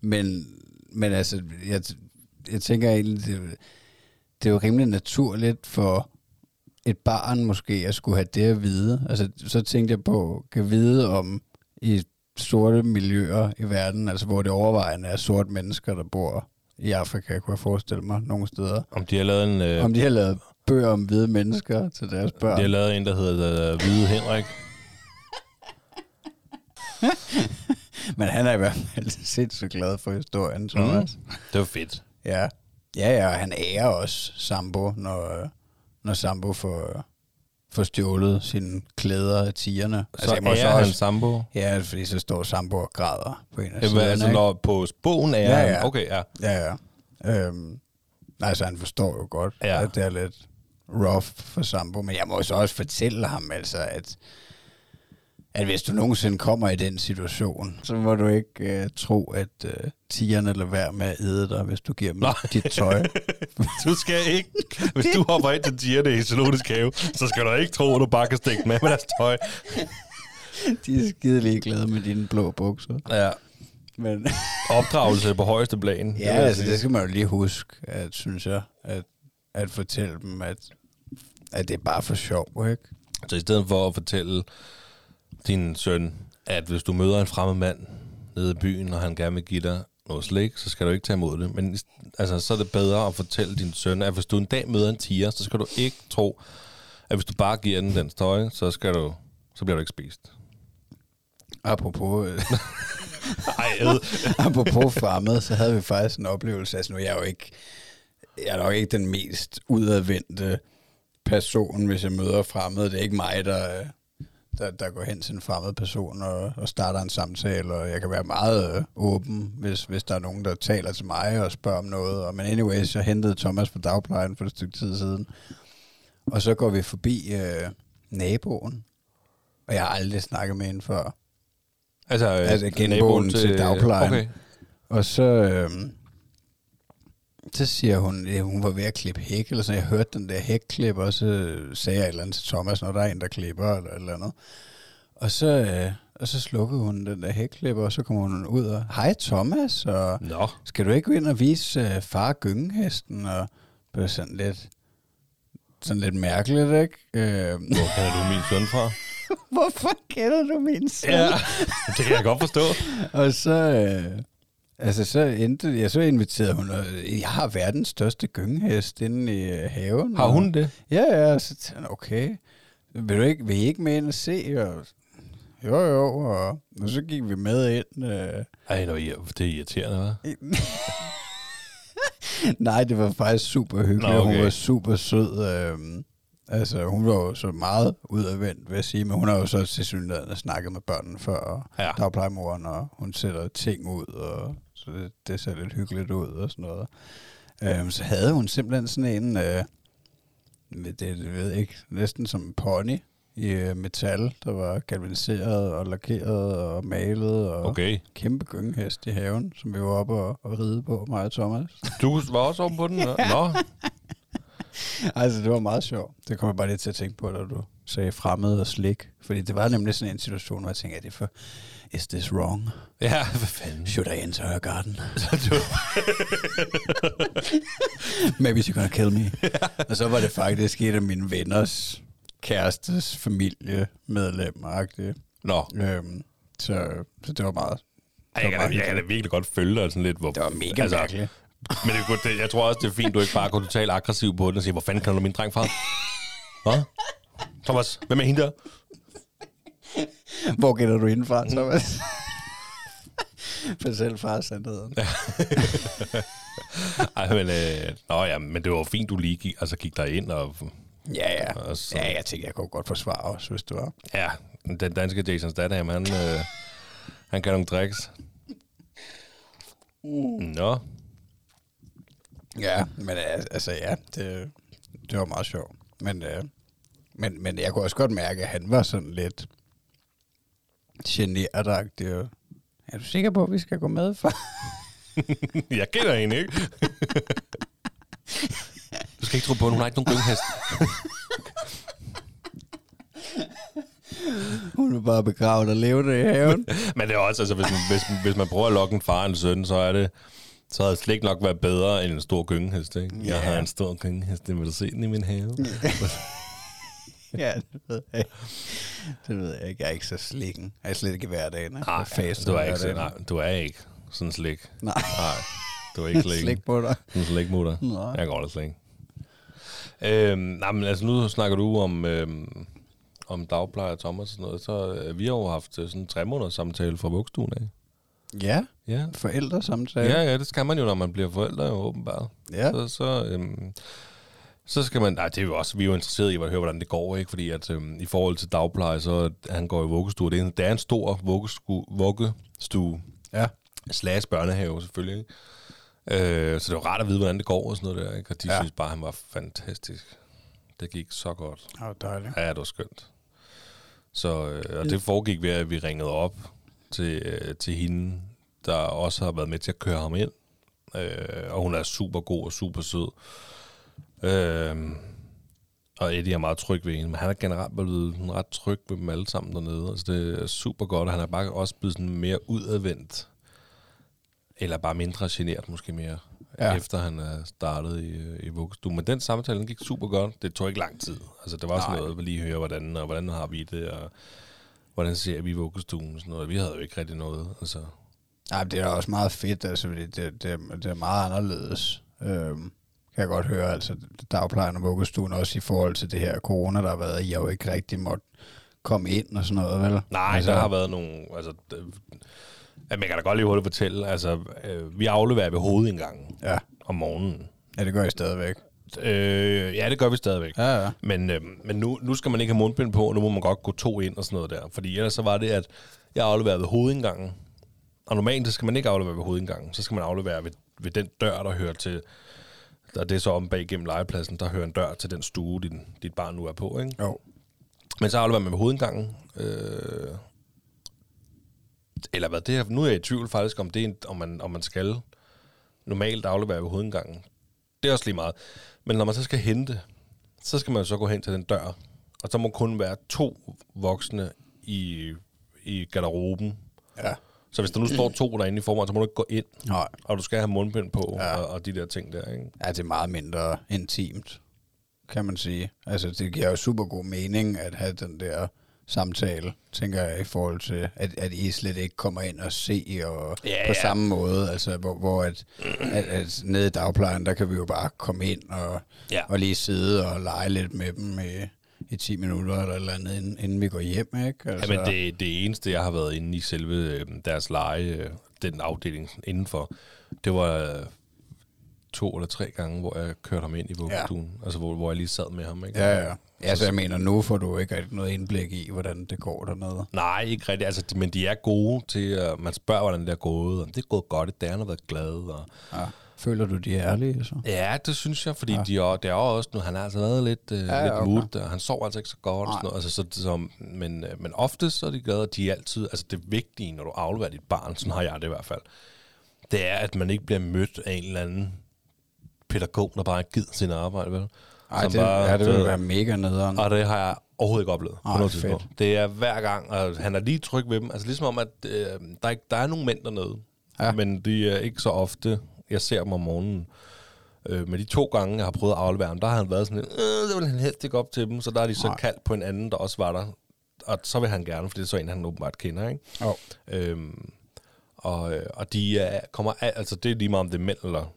men, men altså, jeg, jeg tænker egentlig, det, det er jo rimelig naturligt for et barn måske at skulle have det at vide. Altså, så tænkte jeg på, kan vide om i sorte miljøer i verden, altså hvor det overvejende er sorte mennesker, der bor i Afrika, kunne jeg forestille mig, nogle steder. Om de har lavet en... Øh, Om de har lavet bøger om hvide mennesker til deres børn. de har lavet en, der hedder øh, Hvide Henrik. Men han er i hvert fald sindssygt glad for historien, Thomas. Mm. Det var fedt. Ja. Ja, ja, og han ærer også Sambo, når, når Sambo får, får stjålet sine klæder af tigerne. Så jeg må ærer han Sambo? Ja, fordi så står Sambo og græder på en af Det var siderne, altså, når på bogen er Ja, han... ja. Okay, ja. Ja, ja. Øhm, altså, han forstår jo godt, ja. at det er lidt rough for Sambo, men jeg må så også fortælle ham, altså, at, at hvis du nogensinde kommer i den situation, så må du ikke uh, tro, at uh, tigerne lader være med at æde dig, hvis du giver dem Nej. dit tøj. Du skal ikke... Hvis du hopper ind til tigerne i zoologisk have, så skal du ikke tro, at du bare kan stikke af med deres tøj. De er skide ligeglade med dine blå bukser. Ja. Men Opdragelse på højeste plan. ja, altså, sige. det skal man jo lige huske, at, synes jeg, at, at fortælle dem, at, at det er bare for sjov, ikke? Så i stedet for at fortælle din søn, at hvis du møder en fremmed mand nede i byen, og han gerne vil give dig noget slik, så skal du ikke tage imod det. Men altså, så er det bedre at fortælle din søn, at hvis du en dag møder en tiger, så skal du ikke tro, at hvis du bare giver den den støj, så, skal du, så bliver du ikke spist. Apropos, øh, Ej, apropos fremmed, så havde vi faktisk en oplevelse. Altså nu er jeg jo ikke, jeg er nok ikke den mest udadvendte person, hvis jeg møder fremmede. Det er ikke mig, der, øh, der, der går hen til en fremmed person og, og starter en samtale, og jeg kan være meget øh, åben, hvis, hvis der er nogen, der taler til mig og spørger om noget. Og, men anyways, jeg hentede Thomas fra dagplejen for et stykke tid siden, og så går vi forbi øh, naboen, og jeg har aldrig snakket med hende før. Altså, øh, Altså genboen naboen til dagplejen. Okay. Og så, øh, så siger hun, at hun var ved at klippe hæk, eller sådan. Jeg hørte den der hækklip, og så sagde jeg et eller andet til Thomas, når der er en, der klipper, eller et eller andet. Og så, øh, og så slukkede hun den der hækklipper, og så kommer hun ud og, hej Thomas, og Nå, skal du ikke gå ind og vise øh, far gyngehesten? Og det var sådan lidt, sådan lidt mærkeligt, ikke? Øh, hvor kender du min søn fra? hvorfor kender du min søn? Ja, det kan jeg godt forstå. Og så, øh, altså så endte ja, så inviterede hun, og jeg har verdens største gyngehest inde i øh, haven. Har og- hun det? Ja, ja, og så tænkte okay, vil, du ikke, vil I ikke med ind og se? Og, jo, jo, og, og så gik vi med ind. Øh. Ej, det, var det er irriterende, hva'? Nej, det var faktisk super hyggeligt, Nå, okay. hun var super sød. Øh, altså, hun var jo så meget udadvendt, vil jeg sige, men hun har jo så til synligheden snakket med børnene før, og Ja. dagplejemoren, og hun sætter ting ud, og det, ser lidt hyggeligt ud og sådan noget. Øhm, så havde hun simpelthen sådan en, øh, det, det ved jeg ikke, næsten som en pony i øh, metal, der var galvaniseret og lakeret og malet, og Okay. kæmpe gyngehest i haven, som vi var oppe og, og ride på, mig og Thomas. Du var også oppe på den? Nå. Nå. altså, det var meget sjovt. Det kommer jeg bare lige til at tænke på, da du sagde fremmed og slik. Fordi det var nemlig sådan en situation, hvor jeg tænkte, er det for, is this wrong? Ja, hvad fanden? Should I enter her garden? Maybe you're gonna kill me. og så var det faktisk et af mine venners kærestes familiemedlem. Nå, Øhm, så, så det var meget... Ej, jeg, kan da, jeg kan da virkelig godt følge dig sådan lidt. Hvor, Det var mega altså, mærkeligt. Men det, det, jeg tror også, det er fint, du ikke bare går totalt aggressiv på den og siger, hvor fanden kan du min dreng fra? Hvad? Thomas, hvem er hende der? Hvor gælder du indenfra, Thomas? Fortæl far sandheden. Ej, men, øh, nå, ja, men det var fint, du lige gik, altså, gik der ind og... Ja, ja. Og så- Ja, jeg tænkte, jeg kunne godt forsvare os, hvis det var. Ja, den danske Jason Statham, han, øh, han kan nogle tricks. Nå, Ja, men altså ja, det, det var meget sjovt. Men, øh, men, men jeg kunne også godt mærke, at han var sådan lidt generet og Er du sikker på, at vi skal gå med? For? jeg kender hende, ikke? du skal ikke tro på, at hun har ikke nogen gynghest. Hun er bare begravet og levende i haven. Men det er også, altså, hvis man, hvis, hvis man prøver at lokke en far og en søn, så er det, så havde det slet ikke nok været bedre end en stor gyngehest, ikke? Jeg Ja. har en stor gyngehest, det vil du se den i min have. ja, det ved jeg ikke. Det ved jeg ikke. Jeg er ikke så slikken. Jeg er slet ikke i hverdagen. Nej, Jeg faster du er, ikke, nej, du er ikke sådan slik. Nej, Nej, du er ikke slik. slik på dig. Sådan slik mutter. Nej. Jeg godt lide slik. Øhm, nej, men altså nu snakker du om, øhm, om dagplejer og Thomas og sådan noget. Så øh, vi har jo haft øh, sådan en tre måneders samtale fra vuggestuen af. Ja, Ja. forældresamtale. ja, ja, det skal man jo, når man bliver forældre, jo åbenbart. ja. Så, så, øhm, så skal man... Nej, det er jo også... Vi er jo interesseret i at høre, hvordan det går, ikke? Fordi at øhm, i forhold til dagpleje, så han går i vuggestue. Det er en, det er en stor vuggestue, vuggestue ja. slash børnehave, selvfølgelig. Ikke? Øh, så det er jo rart at vide, hvordan det går og sådan noget der. Ikke? Og de Ja. ja. synes bare, han var fantastisk. Det gik så godt. Det var dejligt. Ja, det var skønt. Så, øh, og det foregik ved, at vi ringede op til, øh, til hende, der også har været med til at køre ham ind. Øh, og hun er super god og super sød. Øh, og Eddie er meget tryg ved hende, men han er generelt blevet sådan ret tryg ved dem alle sammen dernede. Altså, det er super godt, og han er bare også blevet sådan mere udadvendt. Eller bare mindre genert måske mere, Ja. efter han er startet i, i vuggestue. Men den samtale den gik super godt. Det tog ikke lang tid. Altså, det var sådan Nej. noget, at lige høre, hvordan, og hvordan har vi det, og hvordan ser vi vuggestuen sådan noget. Vi havde jo ikke rigtig noget. Altså, Nej, det er også meget fedt, altså, fordi det, det, det er meget anderledes. Øhm, kan jeg godt høre, altså dagplejen og vuggestuen, også i forhold til det her corona, der har været, I har jo ikke rigtig måtte komme ind og sådan noget, vel? Nej, altså, der har været nogle... Altså, det, man kan da godt lige hurtigt fortælle. Altså, øh, vi afleverer ved hovedindgangen Ja, om morgenen. ja det gør I stadigvæk. Øh, ja, det gør vi stadigvæk. Ja, ja. Men, øh, men nu, nu skal man ikke have mundbind på, og nu må man godt gå to ind og sådan noget der. Fordi ellers så var det, at jeg afleverede ved hovedindgangen. Og normalt så skal man ikke aflevere ved hovedindgangen. Så skal man aflevere ved, ved den dør, der hører til... Og det er så om bag gennem legepladsen, der hører en dør til den stue, din, dit barn nu er på. Ikke? Jo. Men så afleverer man ved hovedindgangen. Øh, eller hvad det er. Nu er jeg i tvivl faktisk, om, det er en, om, man, om man skal normalt aflevere ved hovedindgangen. Det er også lige meget. Men når man så skal hente, så skal man så gå hen til den dør. Og så må kun være to voksne i, i garderoben. Ja. Så hvis der nu står to derinde i forvejen, så må du ikke gå ind. Nej. Og du skal have mundbind på Ja. ja. og, og de der ting der. Ikke? Ja, det er meget mindre intimt, kan man sige. Altså, det giver jo super god mening at have den der samtale, tænker jeg, i forhold til, at, at I slet ikke kommer ind og se og Ja, på ja. samme måde, altså, hvor, hvor at, at, at nede i dagplejen, der kan vi jo bare komme ind og, Ja. og lige sidde og lege lidt med dem i, i 10 minutter eller eller andet, inden, inden vi går hjem, ikke? Altså, Ja, men det, det eneste, jeg har været inde i selve øh, deres leje, øh, den afdeling indenfor, det var øh, to eller tre gange, hvor jeg kørte ham ind i vuggestuen. Ja. Altså, hvor, hvor jeg lige sad med ham. Ikke? Ja, ja. Altså, jeg mener, nu får du ikke rigtig noget indblik i, hvordan det går dernede. Nej, ikke rigtigt. Altså, de, men de er gode til, uh, man spørger, hvordan det er gået, og det er gået godt, at han har været glad. Og, Ja. Føler du, de er ærlige, så? ja, det synes jeg, fordi Ja. de er, det er også nu, han har altså været lidt, uh, Ja, ja, lidt okay. mood, og han sover altså ikke så godt. Og Nej. sådan noget. Altså, så, så, men, uh, men oftest så er de glade, og de er altid, altså det vigtige, når du afleverer dit barn, sådan har jeg det i hvert fald, det er, at man ikke bliver mødt af en eller anden pædagog, der bare gider sin arbejde, vel? Ej, det, bare- ja, det du vil ved- være mega nederen. Og det har jeg overhovedet ikke oplevet Ej, på noget tidspunkt. Det er hver gang, og han er lige tryg ved dem. Altså ligesom om, at øh, der, er, der er nogle mænd dernede, ja. men de er ikke så ofte, jeg ser dem om morgenen. Øh, med de to gange, jeg har prøvet at aflevere ham, der har han været sådan lidt, øh, det vil han helst ikke op til dem, så der er de så Nej. kaldt på en anden, der også var der. Og så vil han gerne, for det er så en, han åbenbart kender, ikke? Jo. Øhm, og, øh, og de er, kommer, al- altså det er lige meget om det er mænd eller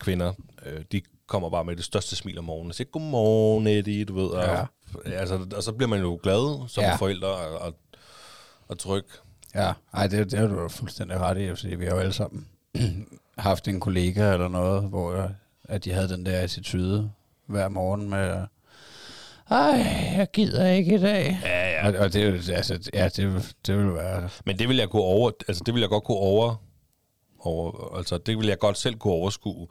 kvinder, øh, de kommer bare med det største smil om morgenen og siger, godmorgen Eddie, du ved, og, Ja. altså, og så bliver man jo glad som Ja. forældre og, og, og tryg. Ja, ej, det, det har du fuldstændig ret i, fordi vi har jo alle sammen haft en kollega eller noget, hvor at de havde den der attitude hver morgen med, ej, jeg gider ikke i dag. Ja, ja. Og, og det, er altså, ja, det, det vil være, Men det vil jeg kunne over, altså det vil jeg godt kunne over, over, altså det vil jeg godt selv kunne overskue,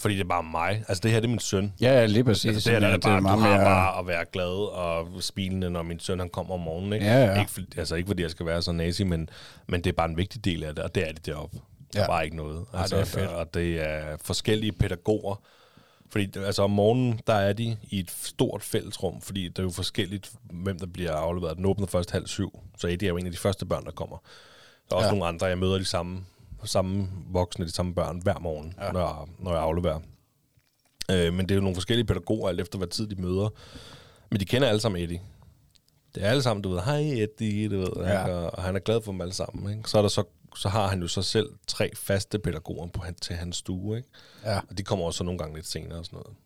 fordi det er bare mig. Altså det her, det er min søn. ja, ja, lige præcis. Altså, det, er, det, er Men bare, du meget har mere- bare at være glad og smilende, når min søn han kommer om morgenen. Ikke? Ja, ja. Ikke, for, altså ikke fordi jeg skal være så nazi, men, men det er bare en vigtig del af det, og det er det deroppe. Der Ja. bare ikke noget. Ej, Altså, det er fedt. Og det er forskellige pædagoger. Fordi altså, om morgenen, der er de i et stort fællesrum, fordi det er jo forskelligt, hvem der bliver afleveret. Den åbner først halv syv, så Eddie er jo en af de første børn, der kommer. Der er også Ja. nogle andre, jeg møder de samme, samme voksne, de samme børn hver morgen, Ja. når, jeg, når jeg afleverer. Øh, men det er jo nogle forskellige pædagoger, alt efter hvad tid de møder. Men de kender alle sammen Eddie. Det er alle sammen, du ved, hej Eddie, du ved, Ja. ja. og, og han er glad for dem alle sammen. Ikke? Så, er der så, så har han jo så selv tre faste pædagoger på han, til hans stue, ikke? Ja. og de kommer også nogle gange lidt senere og sådan noget.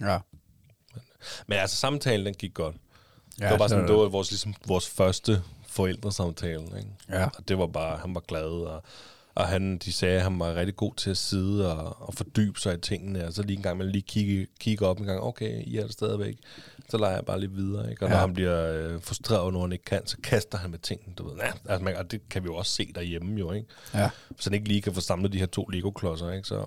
Ja. Men altså, samtalen, den gik godt. Ja, det var bare så- sådan, det var vores, ligesom, vores første forældresamtale, ikke? Ja. Og det var bare, han var glad, og, og han, de sagde, at han var rigtig god til at sidde og, og fordybe sig i tingene, og så lige en gang, man lige kigge, kigge op en gang, okay, I er der stadigvæk, så leger jeg bare lidt videre, ikke? Og når Ja. han bliver øh, frustreret når han ikke kan, så kaster han med tingene, du ved. Ja, altså, man, og det kan vi jo også se derhjemme jo, ikke? Ja. Hvis han ikke lige kan få samlet de her to Lego-klodser, ikke? Så,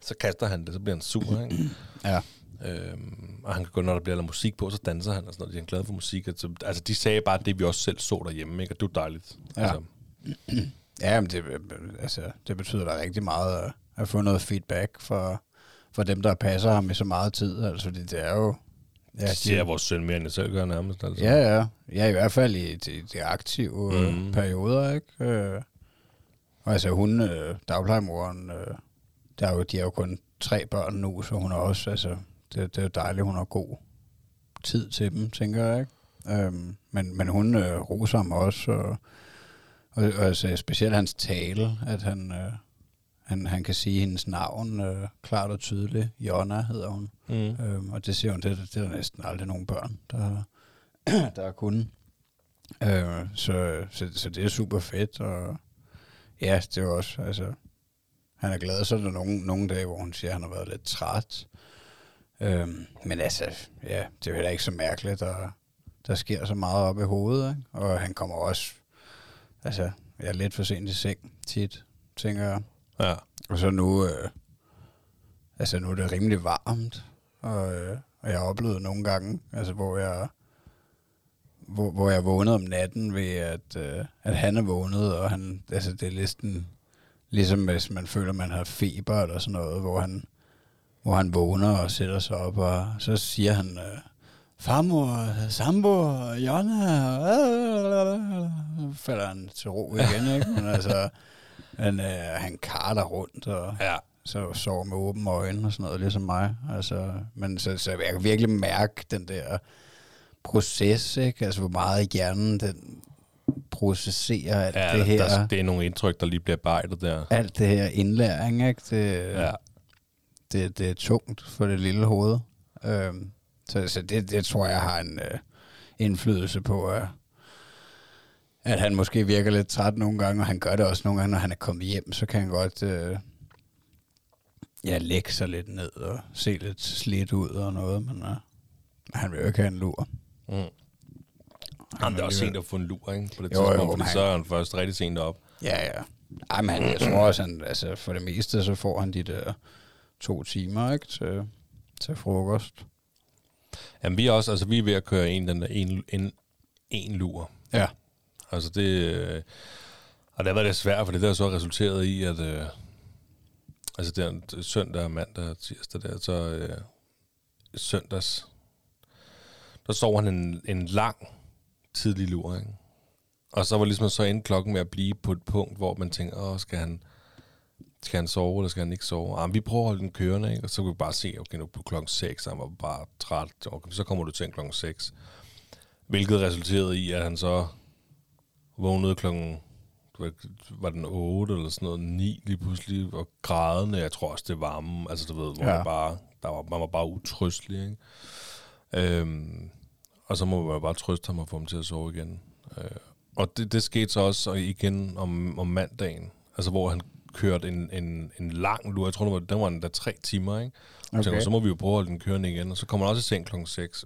så kaster han det, så bliver han sur, ikke? Ja. Øhm, og han kan gå, når der bliver lavet musik på, så danser han og sådan noget. De er glad for musik. Altså, altså, de sagde bare det, vi også selv så derhjemme, ikke? Og det var dejligt. Ja. Altså, Ja, men det, altså, det betyder da rigtig meget at, at få noget feedback for, for dem, der passer ham i så meget tid. Altså, fordi det er jo... ja, de ser vores søn mere, end jeg selv gør nærmest. Altså. Ja, ja. Ja, i hvert fald i de, de aktive mm. Perioder, ikke? Øh, og altså hun, øh, dagplejemoren, øh, der er jo, de er jo kun tre børn nu, så hun er også, altså, det, det er jo dejligt, hun har god tid til dem, tænker jeg, ikke? Øhm, men, men hun øh, roser ham også, og, og, og altså, specielt hans tale, at han, øh, han, han kan sige hendes navn øh, klart og tydeligt. Jonna hedder hun. Mm. Øhm, og det siger hun, det, det er der næsten aldrig nogen børn, der, der har kunnet. Øh, så, så, så det er super fedt, og ja, det er også, altså, han er glad, så er der nogle, nogle dage, hvor hun siger, at han har været lidt træt. Øhm, men altså, ja, det er jo heller ikke så mærkeligt, der, der sker så meget op i hovedet, ikke? og han kommer også, altså, jeg er lidt for sent i seng tit, tænker jeg. Ja. Og så nu, øh, altså nu er det rimelig varmt, og, øh, og jeg har oplevet nogle gange, altså hvor jeg, hvor, hvor jeg vågnede om natten ved, at, øh, at han er vågnet, og han, altså det er næsten ligesom hvis man føler, man har feber eller sådan noget, hvor han, hvor han vågner og sætter sig op, og så siger han, øh, farmor, sambo, Jonna, øh, falder han til ro igen, ikke? Men altså, han, øh, han karter rundt, og ja. så sover med åbne øjne og sådan noget, ligesom mig. Altså, men så, så jeg kan virkelig mærke den der proces, ikke? Altså, hvor meget hjernen den processerer alt ja det her. Der, det er nogle indtryk, der lige bliver arbejdet der. alt det her indlæring, ikke? Det, Ja. det, det er tungt for det lille hoved. Øhm, så så det, det tror jeg har en øh, indflydelse på, at, at han måske virker lidt træt nogle gange, og han gør det også nogle gange, når han er kommet hjem, så kan han godt øh, ja, lægge sig lidt ned og se lidt slidt ud og noget, men øh, han vil jo ikke have en lur. Mm. Jamen, det er også sent at få en lur, ikke? På det Jo, jo, tidspunkt, fordi men så er han først rigtig sent op. Ja, ja. Ej, men han, jeg tror også, han, altså, for det meste, så får han de der to timer, ikke, til, til frokost. Jamen, vi er også, altså, vi er ved at køre en, den der en, en, en lur. Ja. Altså, det... øh, Og det været lidt svært, for det der så resulteret i, at... Øh, altså, det er søndag, mandag tirsdag der, så øh, søndags, der sov han en, en lang, tidlig lur, ikke? Og så var ligesom så endte klokken med at blive på et punkt, hvor man tænker, åh, skal han, skal han sove, eller skal han ikke sove? Ah, vi prøver at holde den kørende, ikke? Og så kunne vi bare se, okay, nu på klokken 6, han var bare træt. Okay, så kommer du til klokken 6. Hvilket resulterede i, at han så vågnede klokken, var den 8 eller sådan noget, 9 lige pludselig, og grædende, jeg tror også, det varme, altså du ved, hvor ja. man, bare, der var, man var bare utrystelig, ikke? Øhm, og så må man bare trøste ham og få ham til at sove igen. Øh, og det, det skete så også og igen om, om mandagen, altså hvor han kørte en, en, en lang lur, jeg tror, det var, den var der tre timer, ikke? Okay. Så, Okay. så må vi jo prøve at holde den kørende igen, og så kommer han også i seng klokken 6.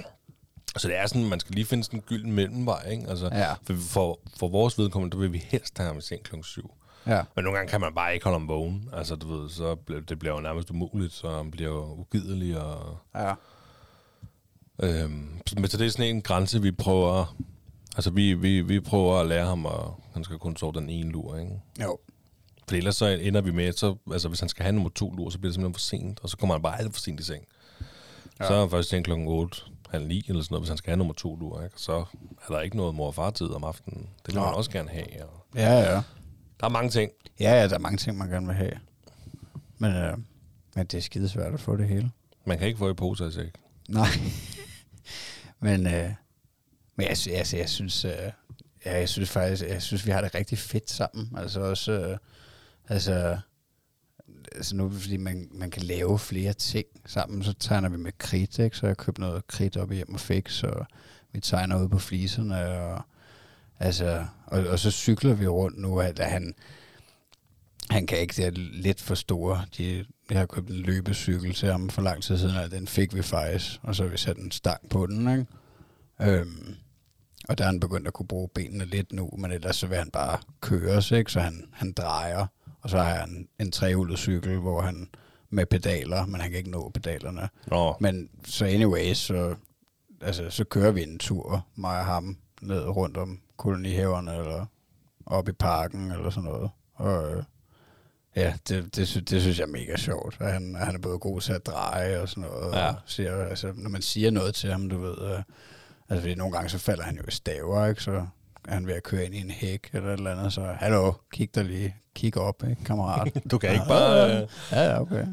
så det er sådan, man skal lige finde sådan en gylden mellemvej, ikke? Altså, Ja. for, for, for vores vedkommende, der vil vi helst have ham i seng klokken 7. Ja. Men nogle gange kan man bare ikke holde ham vågen. Altså, du ved, så bliver, det bliver jo nærmest umuligt, så han bliver jo ugidelig. Og, Ja. øhm, så- men så det er sådan en grænse, vi prøver... Altså, vi, vi, vi prøver at lære ham, at han skal kun sove den ene lur, ikke? Jo. For ellers så ender vi med, så, altså hvis han skal have nummer to lur, så bliver det simpelthen for sent, og så kommer han bare alt for sent i seng. Ja. Ja. Så er han først klokken 8, halv 9 eller sådan noget, hvis han skal have nummer to lur, ikke? Så er der ikke noget mor og far tid om aftenen. Det vil Nå. man også gerne have. Og Ja, ja. der er mange ting. Ja, ja, der er mange ting, man gerne vil have. Men, øh, men det er skidesvært at få det hele. Man kan ikke få i poser i sæk. Nej. Men, øh, men jeg, altså, jeg synes, øh, ja, jeg synes faktisk, jeg synes, vi har det rigtig fedt sammen. Altså også, øh, altså, altså nu, fordi man, man kan lave flere ting sammen, så tegner vi med kridt, ikke? Så jeg købte noget kridt op i hjem og fik, så vi tegner ud på fliserne, og, altså, og, og så cykler vi rundt nu, at han, han kan ikke, det er lidt for store. De, jeg har købt en løbecykel til ham for lang tid siden, og den fik vi faktisk, og så har vi sat en stang på den, ikke? Øhm, og der er han begyndt at kunne bruge benene lidt nu, men ellers så vil han bare køre sig, ikke? så han, han drejer. Og så har han en trehjulet cykel, hvor han med pedaler, men han kan ikke nå pedalerne. Nå, Men så anyway, så, altså, så kører vi en tur, mig og ham, ned rundt om kolonihaverne, eller op i parken, eller sådan noget. Og øh, ja, det, det, sy- det synes jeg er mega sjovt. at Han, han er både god til at dreje og sådan noget. Ja. Og siger, altså, når man siger noget til ham, du ved, øh, altså fordi nogle gange så falder han jo i staver, ikke? Så er han ved at køre ind i en hæk eller et eller andet, så hallo, kig der lige, kig op, ikke, kammerat? du kan ikke bare... Øh, Ja, okay.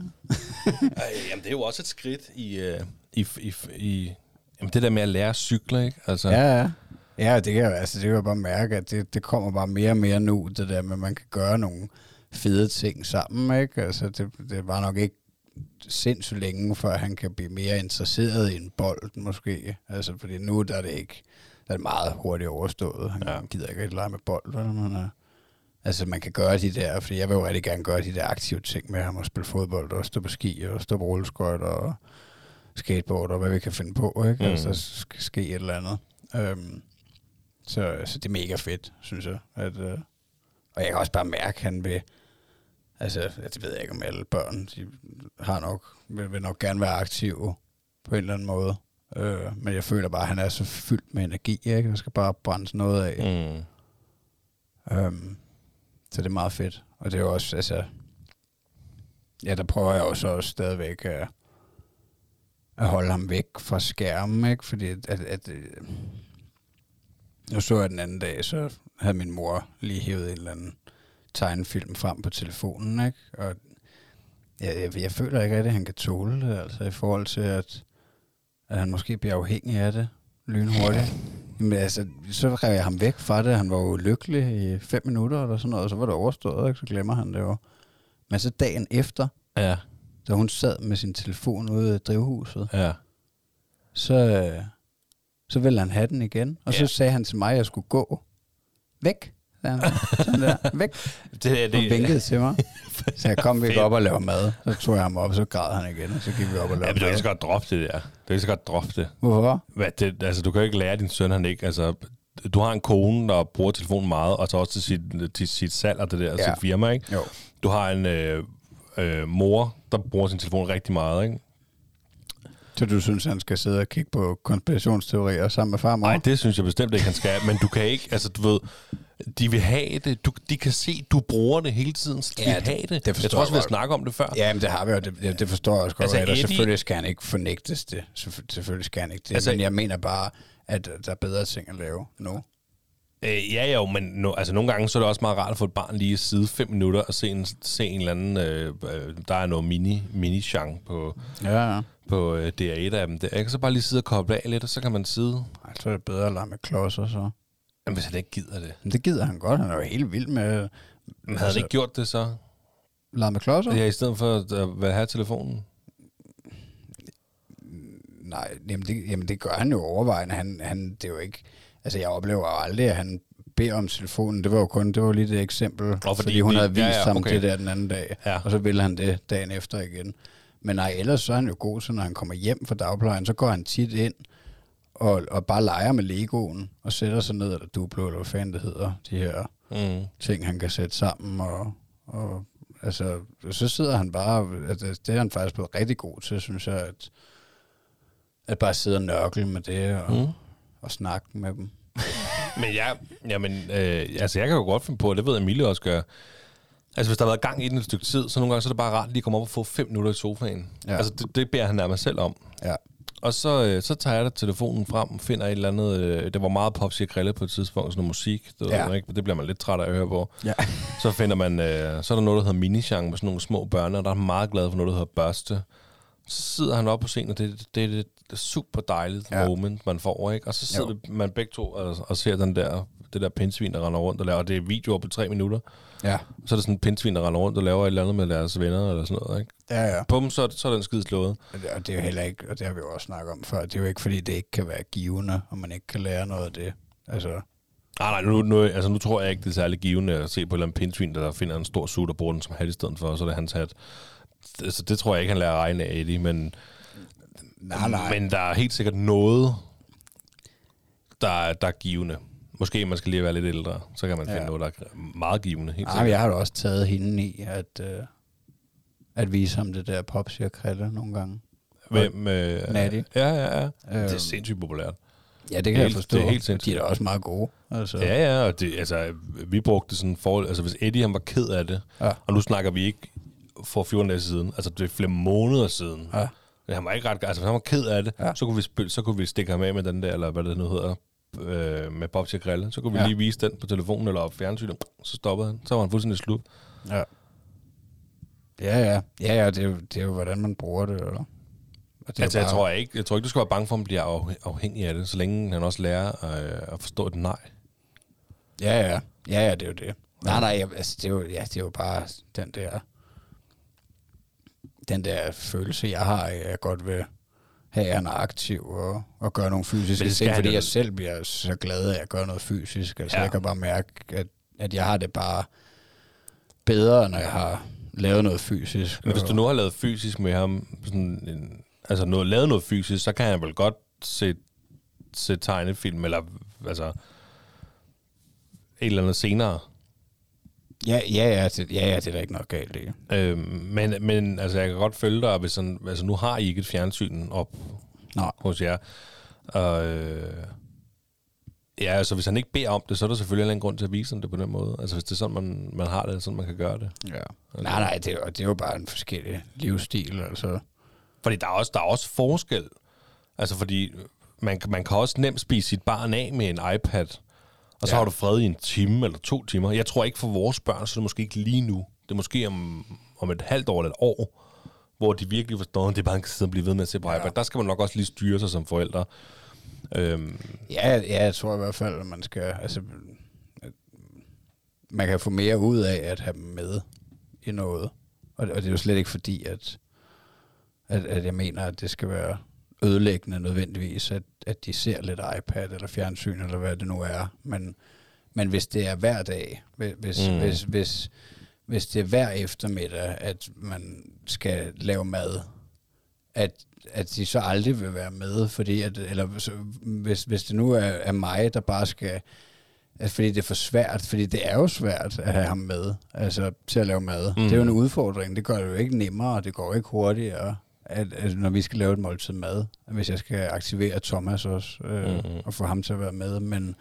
Ej, jamen, det er jo også et skridt i, øh, i, i, i jamen, det der med at lære at cykle, ikke? Altså, Ja, ja. Ja, det kan jeg, altså, det kan jeg bare mærke, at det, det kommer bare mere og mere nu, det der med, at man kan gøre nogle fede ting sammen, ikke? Altså, det, det var nok ikke sindssygt længe, før han kan blive mere interesseret i en bold, måske. Altså, fordi nu der er det ikke, er det meget hurtigt overstået. Han Ja. gider ikke rigtig lege med bold, vel? Men, uh, altså, man kan gøre de der, fordi jeg vil jo rigtig gerne gøre de der aktive ting med ham, og spille fodbold, og stå på ski, og stå på rulleskøjt, og skateboard, og hvad vi kan finde på, ikke? Mm. Altså, skal ske et eller andet. Øhm, så, så det er mega fedt, synes jeg. At, øh, og jeg kan også bare mærke, at han vil... Altså, det ved jeg ikke om alle børn, de har nok, vil, vil nok gerne være aktive på en eller anden måde. Øh, men jeg føler bare, at han er så fyldt med energi, ikke? Der skal bare brændes noget af. Mm. Øhm, så det er meget fedt. Og det er jo også, altså... Ja, der prøver jeg også, også stadigvæk at, at holde ham væk fra skærmen, ikke? Fordi at, at, at øh, nu så jeg den anden dag, så havde min mor lige hævet en eller anden tegnefilm frem på telefonen, ikke? Og jeg, jeg, jeg føler ikke rigtig, at han kan tåle det, altså i forhold til, at, at han måske bliver afhængig af det lynhurtigt. Men altså, så rev jeg ham væk fra det. Han var jo lykkelig i fem minutter eller sådan noget, og så var det overstået, ikke? så glemmer han det jo. Men så dagen efter, Ja, da hun sad med sin telefon ude i drivhuset, ja. så, så ville han have den igen. Og Ja. så sagde han til mig, at jeg skulle gå. Væk. Sådan der. Væk. Det, Og vinkede til mig. Så kom vi op og lavede mad. Så tog jeg ham op, så græd han igen, og så gik vi op og Ja, lavede men du kan så godt droppe det der. Du kan så godt droppe det. Hvorfor? Hvad, det. Altså, du kan jo ikke lære din søn, han ikke... Altså, du har en kone, der bruger telefonen meget, og så også til sit, til sit salg og det der, ja. Ja. sit firma, ikke? Jo. Du har en øh, øh, mor, der bruger sin telefon rigtig meget, ikke? Så du synes, han skal sidde og kigge på konspirationsteorier sammen med far og mor? Nej, det synes jeg bestemt ikke, han skal. Men du kan ikke, altså du ved, de vil have det. Du, de kan se, du bruger det hele tiden, så de Ja, vil have det- det. det jeg tror også, vi har snakket om det før. Ja, men det har vi jo. Det, det, det forstår jeg også godt. Altså, Eddie- selvfølgelig skal han ikke fornægtes det. Selvfø- Selvfølgelig skal han ikke det. Altså- men jeg mener bare, at der er bedre ting at lave nu. Øh, ja, jo, men no, altså, nogle gange så er det også meget rart at få et barn lige at sidde fem minutter og se en, se en eller anden... Øh, øh, der er noget mini, mini på, Ja, ja. på øh, DR1 af dem. Der. Jeg kan så bare lige sidde og koble af lidt, og så kan man sidde... Ej, så er det bedre at lege med klodser, så. Jamen, hvis han ikke gider det. Men det gider han godt. Han er jo helt vild med Men havde han ikke gjort det så? lege med klodser. Ja, i stedet for at øh, hvad, have telefonen? Nej, jamen det, jamen det gør han jo overvejende. Han, han, det er jo ikke... Altså, jeg oplever aldrig, at han beder om telefonen. Det var jo kun, det var lige det eksempel, fordi fordi, fordi hun de- havde vist ja, ja, ja, ham okay. det der den anden dag. Ja. Og så ville han det dagen efter igen. Men nej, ellers så er han jo god, så når han kommer hjem fra dagplejen, så går han tit ind og, og bare leger med Legoen, og sætter sig ned, eller Duplo, eller hvad fanden det hedder, de her Mm. ting, han kan sætte sammen, og, og altså, så sidder han bare, altså, det er han faktisk blevet rigtig god til, synes jeg, at, at bare sidde og nørkle med det, og, Mm. og snakke med dem. Men ja, jamen, øh, altså jeg kan jo godt finde på, og det ved Emilie også gør. Altså hvis der har været gang i den et stykke tid, så nogle gange så er det bare rart lige at komme op og få fem minutter i sofaen. Ja. Altså det, det beder han nærmest selv om. Ja. Og så, øh, så tager jeg da telefonen frem og finder et eller andet, øh, det var meget og Grille på et tidspunkt, sådan noget musik, det, Ja. ikke? det bliver man lidt træt af at høre på. Ja. Så finder man, øh, så er der noget, der hedder Minisjang med sådan nogle små børn, og der er meget glad for noget, der hedder Børste. Så sidder han op på scenen, og det, det er det super dejligt ja. moment, man får, ikke? Og så sidder Jo. man begge to og, og ser den der, det der pindsvin, der render rundt og laver, og det er videoer på tre minutter. Ja. Så er der sådan en pindsvin, der render rundt og laver et eller andet med deres venner eller sådan noget, ikke? Ja, ja. Bum, så, så er den skide slået. Og det, det er jo heller ikke, og det har vi jo også snakket om før, det er jo ikke, fordi det ikke kan være givende, og man ikke kan lære noget af det. Altså, Nej, nej, nu, nu, altså, nu tror jeg ikke, det er særlig givende at se på et eller andet pindsvin, der finder en stor sut og bruger den som hat i stedet for, og så er det hans hat. Altså, det tror jeg ikke, han lærer regne af, Eddie, men, nej, nej. men der er helt sikkert noget, der, er- der er givende. Måske man skal lige være lidt ældre, så kan man finde Ja. noget, der er meget givende. Helt Nej, sikkert. men jeg har da også taget hende i at, øh, at vise ham det der og krille nogle gange. Hvem? Øh, Natty. Ja, ja, ja. Øhm, Det er sindssygt populært. Ja, det kan det er jeg helt- forstå. det er helt De sindssygt. er da også meget gode. Altså, Ja, ja, og det, altså, vi brugte sådan forhold, altså hvis Eddie han var ked af det, Ja. og nu snakker vi ikke for 14 dage siden, altså det er flere måneder siden, Ja. Han var ikke ret, altså hvis han var ked af det, Ja. så, kunne vi så kunne vi stikke ham af med den der, eller hvad det nu hedder, øh, med Bob til grille. Så kunne vi Ja. lige vise den på telefonen eller op fjernsynet, så stoppede han. Så var han fuldstændig slut. Ja. Ja, ja. Ja, ja, det er, jo, det er jo, hvordan man bruger det. Eller? Det Altså, jo jeg, bare- tror ikke, jeg tror ikke, du skal være bange for, at han bliver afhæ- afhængig af det, så længe han også lærer øh, at forstå et nej. Ja, ja. Ja, ja, det er jo det. Nej, nej, jeg, altså, det, er jo, ja, det er jo bare den der, den der følelse, jeg har, jeg godt vil at han er aktiv og, og gøre nogle fysiske det ting, fordi jo. jeg selv bliver så glad af at gøre noget fysisk. Altså, ja. Jeg kan bare mærke, at, at jeg har det bare bedre, når jeg har lavet noget fysisk. Men hvis du nu har lavet fysisk med ham, sådan en, altså noget, lavet noget fysisk, så kan han vel godt se, se tegnefilm, eller altså et eller andet senere. Ja, ja, ja, det, ja, ja, det er ikke noget galt i. Øhm, men, men altså, jeg kan godt følge dig, hvis sådan, altså, nu har I ikke et fjernsyn op Nej. hos jer. Og, øh, ja, altså, hvis han ikke beder om det, så er der selvfølgelig ingen grund til at vise ham det på den måde. Altså, hvis det er sådan, man, man har det, sådan man kan gøre det. Ja. Nej, nej, det er, jo, det er jo bare en forskellig livsstil, altså. Fordi der er også, der er også forskel. Altså, fordi man, man kan også nemt spise sit barn af med en iPad, og så Ja. har du fred i en time eller to timer. Jeg tror ikke for vores børn, så er det måske ikke lige nu. Det er måske om, om et halvt år eller et år, hvor de virkelig forstår, at det er bare en sidde og blive ved med at se på Ja. iPad. Der skal man nok også lige styre sig som forældre. Øhm, Ja, ja, jeg tror i hvert fald, at man skal, altså, man kan få mere ud af at have dem med i noget. Og, og det er jo slet ikke fordi, at, at, at jeg mener, at det skal være ødelæggende nødvendigvis, at, at de ser lidt iPad eller fjernsyn, eller hvad det nu er. Men, men hvis det er hver dag, hvis, Mm. hvis, hvis, hvis det er hver eftermiddag, at man skal lave mad, at, at de så aldrig vil være med, fordi at, eller så, hvis, hvis det nu er, er mig, der bare skal, altså fordi det er for svært, fordi det er jo svært at have ham med, altså til at lave mad. Mm. Det er jo en udfordring, det gør det jo ikke nemmere, det går ikke hurtigere, at, at når vi skal lave et måltid mad, hvis jeg skal aktivere Thomas også, øh, Mhm. og få ham til at være med, men,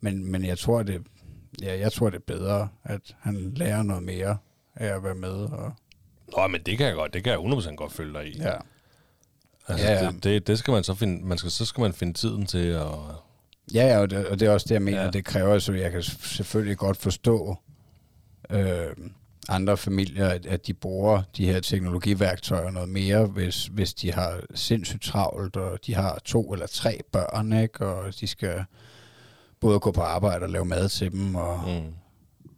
men, men jeg tror, det, ja, jeg tror, det er bedre, at han lærer noget mere af at være med, og Nå, men det kan jeg godt, det kan jeg 100% godt følge dig i. ja. Altså, Ja, ja. Det, det, det, skal man så finde, man skal, så skal man finde tiden til at... Ja, ja og, det, og det er også det, jeg mener. Ja. det kræver, så jeg kan selvfølgelig godt forstå øh, andre familier, at, at de bruger de her teknologiværktøjer noget mere, hvis, hvis de har sindssygt travlt, og de har to eller tre børn, ikke? og de skal både gå på arbejde og lave mad til dem, og Mm.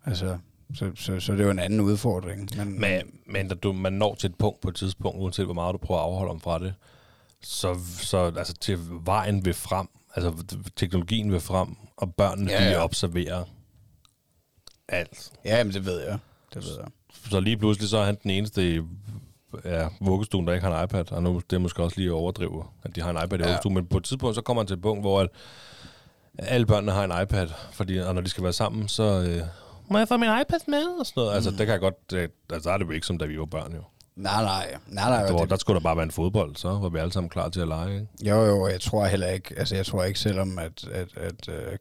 altså, så, så, så det er jo en anden udfordring. Men, Men, men da du, man når til et punkt på et tidspunkt, uanset hvor meget du prøver at afholde om fra det, så, så altså, til vejen vil frem, altså teknologien vil frem, og børnene Ja, ja, ja. de observerer alt. ja, men det ved jeg. Det ved jeg. Så lige pludselig så er han den eneste i ja, vuggestuen, der ikke har en iPad, og nu det er måske også lige at overdrive, at de har en iPad i Ja. vuggestuen, men på et tidspunkt så kommer han til et punkt, hvor at alle børnene har en iPad, fordi, og når de skal være sammen, så øh, må jeg få min iPad med, og sådan noget. Altså, det kan jeg godt, det, altså, der er det jo ikke som da vi var børn, jo. Nej, nej. nej, nej Det var, det, der skulle der bare være en fodbold, så var vi alle sammen klar til at lege. Ikke? Jo, jo, jeg tror heller ikke, altså jeg tror ikke selvom, at, at, at øh,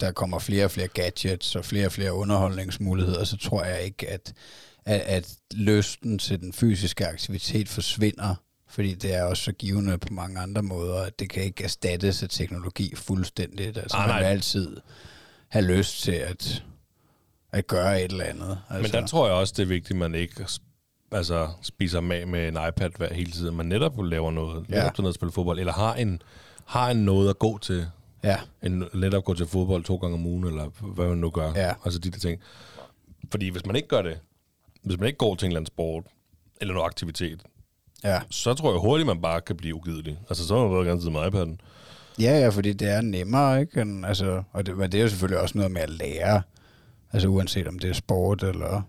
der kommer flere og flere gadgets og flere og flere underholdningsmuligheder, så tror jeg ikke, at, at, at lysten til den fysiske aktivitet forsvinder, fordi det er også så givende på mange andre måder, at det kan ikke erstattes af teknologi fuldstændigt. Altså Nej, man vil altid have lyst til at, at gøre et eller andet. Altså, Men der tror jeg også, det er vigtigt, at man ikke altså, spiser med med en iPad hver hele tiden, men netop laver noget, Ja. til noget at spille fodbold, eller har en, har en noget at gå til, Ja, en, netop gå til fodbold to gange om ugen, eller hvad man nu gør. Ja. Altså de der ting. Fordi hvis man ikke gør det, hvis man ikke går til en eller anden sport, eller noget aktivitet, ja. så tror jeg hurtigt, man bare kan blive ugidelig. Altså, så har man bare gerne sidde med iPad'en. Ja, ja, fordi det er nemmere, ikke? End, altså, og det, men det er jo selvfølgelig også noget med at lære. Altså uanset om det er sport, eller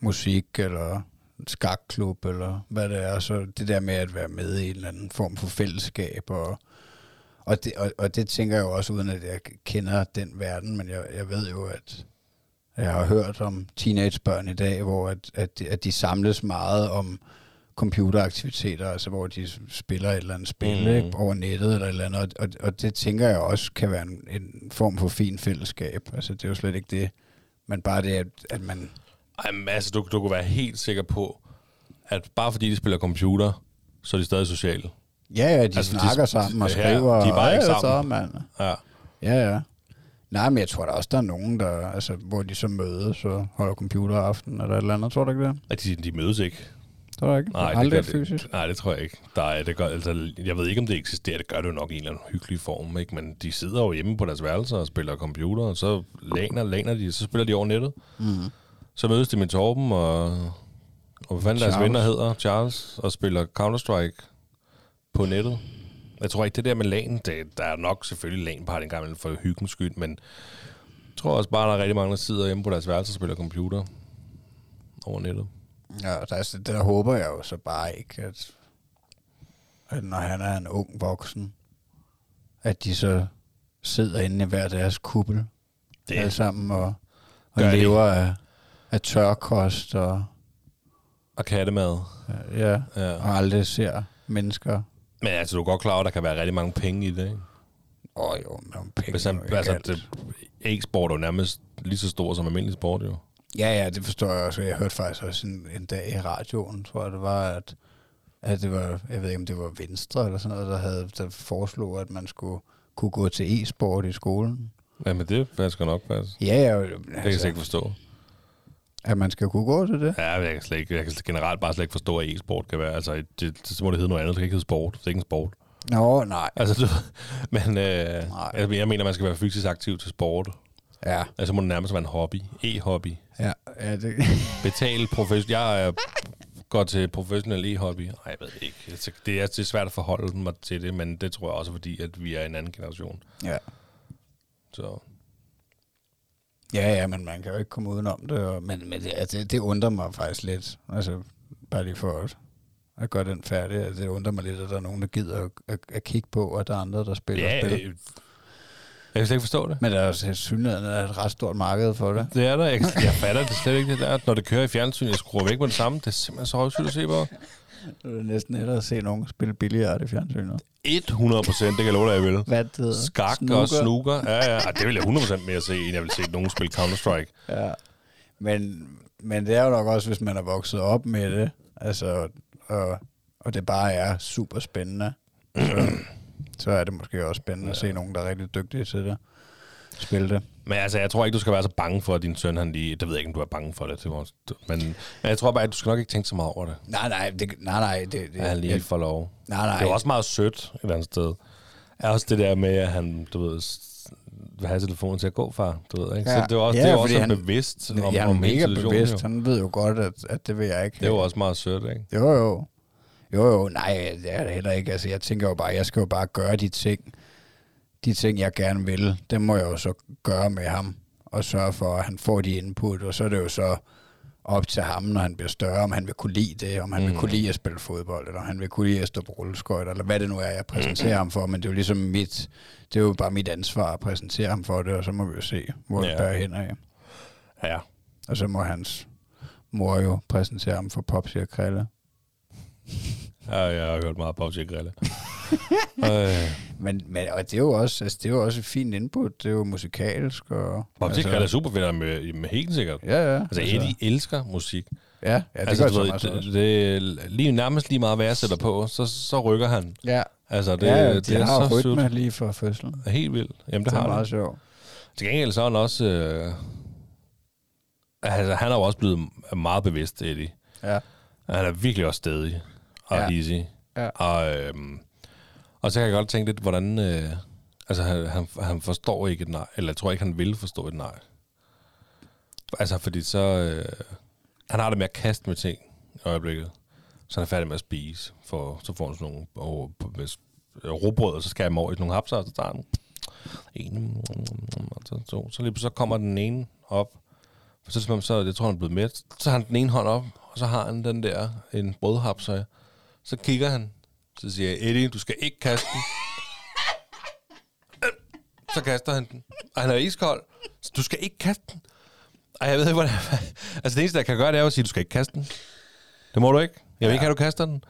musik, eller skakklub, eller hvad det er. Så det der med at være med i en eller anden form for fællesskab. Og, og, det, og, og det tænker jeg jo også, uden at jeg kender den verden, men jeg, jeg ved jo, at jeg har hørt om teenagebørn i dag, hvor at, at, de, at de samles meget om computeraktiviteter, altså hvor de spiller et eller andet spil mm. ikke, over nettet eller et eller andet, og, og, og det tænker jeg også kan være en, en form for fin fællesskab. Altså det er jo slet ikke det, men bare det, at, at man... Jamen, altså, du, du kunne være helt sikker på, at bare fordi de spiller computer, så er de stadig sociale. Ja, ja, de Altså, altså, de- snakker sammen og skriver. de er bare ikke ja, sammen." Så, mand. Ja. Ja, ja. Nej, men jeg tror da også, der er nogen, der, altså, hvor de så mødes og holder computeraften eller et eller andet. Tror du ikke det? At de, de mødes ikke. Tror du ikke? Nej, Aldrig det gør fysisk. Det, nej, det tror jeg ikke. Der er, det gør, altså, jeg ved ikke, om det eksisterer. Det gør det jo nok i en eller anden hyggelig form. Ikke? Men de sidder jo hjemme på deres værelser og spiller computer, og så læner, læner de, så spiller de over nettet. Mm. Så mødes de med Torben og, og hvad fanden deres Charles. venner hedder, Charles, og spiller Counter-Strike på nettet. Jeg tror ikke, det der med LAN, det, der er nok selvfølgelig LAN-party en gang for hyggens skyld, men jeg tror også bare, der er rigtig mange, der sidder hjemme på deres værelser og spiller computer over nettet. Ja, der, er, det der håber jeg jo så bare ikke, at, at når han er en ung voksen, at de så sidder inde i hver deres kuppel Det- det alle sammen og, og Gør lever af, af tørkost og, Og kattemad. ja, Ja. og aldrig ser mennesker. Men altså, du er godt klar over, at der kan være rigtig mange penge i det, ikke? Åh oh, jo, men penge Hvis er han, altså, alt. det, e-sport er jo nærmest lige så stor som almindelig sport, jo. Ja, ja, det forstår jeg også. Jeg hørte faktisk også en, en dag i radioen, tror jeg det var, at, at det var, jeg ved ikke om det var Venstre eller sådan noget, der, havde, der foreslog, at man skulle kunne gå til e-sport i skolen. Jamen, det er sgu nok passe. Ja, ja, Det kan jeg altså, ikke forstå. At man skal kunne gå til det. Ja, jeg kan, slet ikke, jeg kan generelt bare slet ikke forstå, at e-sport kan være. Altså, det, det, så må det hedde noget andet. Det kan ikke hedde sport. Det er ikke en sport. Nå, nej. Altså, du, men øh, Nej. jeg, jeg mener, man skal være fysisk aktiv til sport. Ja, Altså, må det nærmest være en hobby. E-hobby. ja, ja det, Betal professionel. Jeg er, går til professionel e-hobby. Nej, jeg ved ikke. Altså, Det er, det er svært at forholde mig til det, men det tror jeg også, fordi at vi er en anden generation. ja. Så Ja, ja, men man kan jo ikke komme udenom det. Og, men men det, altså, det undrer mig faktisk lidt. Altså, bare lige for at, at gøre den færdig. Altså, det undrer mig lidt, at der er nogen, der gider at, at, at kigge på, og der er andre, der spiller ja, spil. øh, jeg kan slet ikke forstå det. Men der er også synligheden er et ret stort marked for det. Det er der. Jeg, jeg fatter det slet ikke, det der. Når det kører i fjernsyn, jeg skruer væk med det samme. Det er simpelthen så røvsygt at se på. Det er næsten hellere at se nogen spille billigere i fjernsynet. 100 procent, det kan jeg love dig, jeg vil. Hvad det hedder? Skak og snooker. Ja, ja. Ej, det vil jeg 100 procent mere se, end jeg vil se nogen spille Counter-Strike. Ja. Men, men det er jo nok også, hvis man er vokset op med det, altså, og, og det bare er super spændende, så, så er det måske også spændende at se nogen, der er rigtig dygtige til det. Spille det. Men altså, jeg tror ikke, du skal være så bange for, at din søn, han lige... Det ved jeg ikke, om du er bange for det. men, men jeg tror bare, at du skal nok ikke tænke så meget over det. Nej, nej, det, nej, nej, det, det, At han lige jeg- får lov. nej, nej. Det er også meget sødt et eller andet sted. Er også det der med, at han, du ved, vil have telefonen til at gå, far. Du ved, ikke? Ja. Så det er også, Ja, det er også han- bevidst om, er om mega bevidst. jo. Han ved jo godt, at, at det vil jeg ikke. Det er jo også meget sødt, ikke? Jo, jo. Jo, jo. Nej, det er det heller ikke. Altså, jeg tænker jo bare, jeg skal jo bare gøre de ting, de ting, jeg gerne vil. Dem må jeg jo så gøre med ham, og sørge for, at han får de input, og så er det jo så op til ham, når han bliver større, om han vil kunne lide det, om han mm. vil kunne lide at spille fodbold, eller om han vil kunne lide at stå på rulleskøjter, eller hvad det nu er, jeg præsenterer ham for, men det er jo ligesom mit, det er jo bare mit ansvar at præsentere ham for det, og så må vi jo se, hvor det Ja. bærer hen af. Ja. Og så må hans mor jo præsentere ham for Popsi og Krille. Ja, jeg har hørt meget PUBG Grille. øh, Men, men og det er jo også, altså, det er jo også et fint input. Det er jo musikalsk. Og, PUBG Grille er super fedt med, med helt sikkert. Ja, ja. Altså, Eddie elsker musik. Ja, ja det altså, gør du så det, det, lige, nærmest lige meget, hvad jeg sætter på, så, så rykker han. Ja, Altså, det, det, ja, det de er har så jo sødt. rytme lige fra fødslen. Det helt vildt. Jamen, det, Det, har er han. meget sjovt. Til gengæld så er han også... Øh, altså, han er jo også blevet meget bevidst, Eddie. Ja. Han er virkelig også stedig og Ja. easy. Ja. Og, øhm, og så kan jeg godt tænke lidt, hvordan... Øh, altså, han, han, han forstår ikke et nej. Eller jeg tror ikke, han vil forstå et nej. Altså, fordi så... Øh, han har det med at kaste med ting i øjeblikket. Så han er færdig med at spise. For, så får han sådan nogle og, øh, råbrød, og så skal jeg over i nogle hapser, og så tager han en, og så, så, så, lige, så kommer den ene op. Så, det som om, så jeg tror, han er blevet mæt. Så har han den ene hånd op, og så har han den der, en brødhapser. Så kigger han, så siger jeg, Eddie, du skal ikke kaste den. Så kaster han den. Og han er iskold. Så du skal ikke kaste den. Ej, jeg ved ikke, hvordan... Altså, det eneste, jeg kan gøre, det er at sige, du skal ikke kaste den. Det må du ikke. Jeg vil ikke have, du kaster den.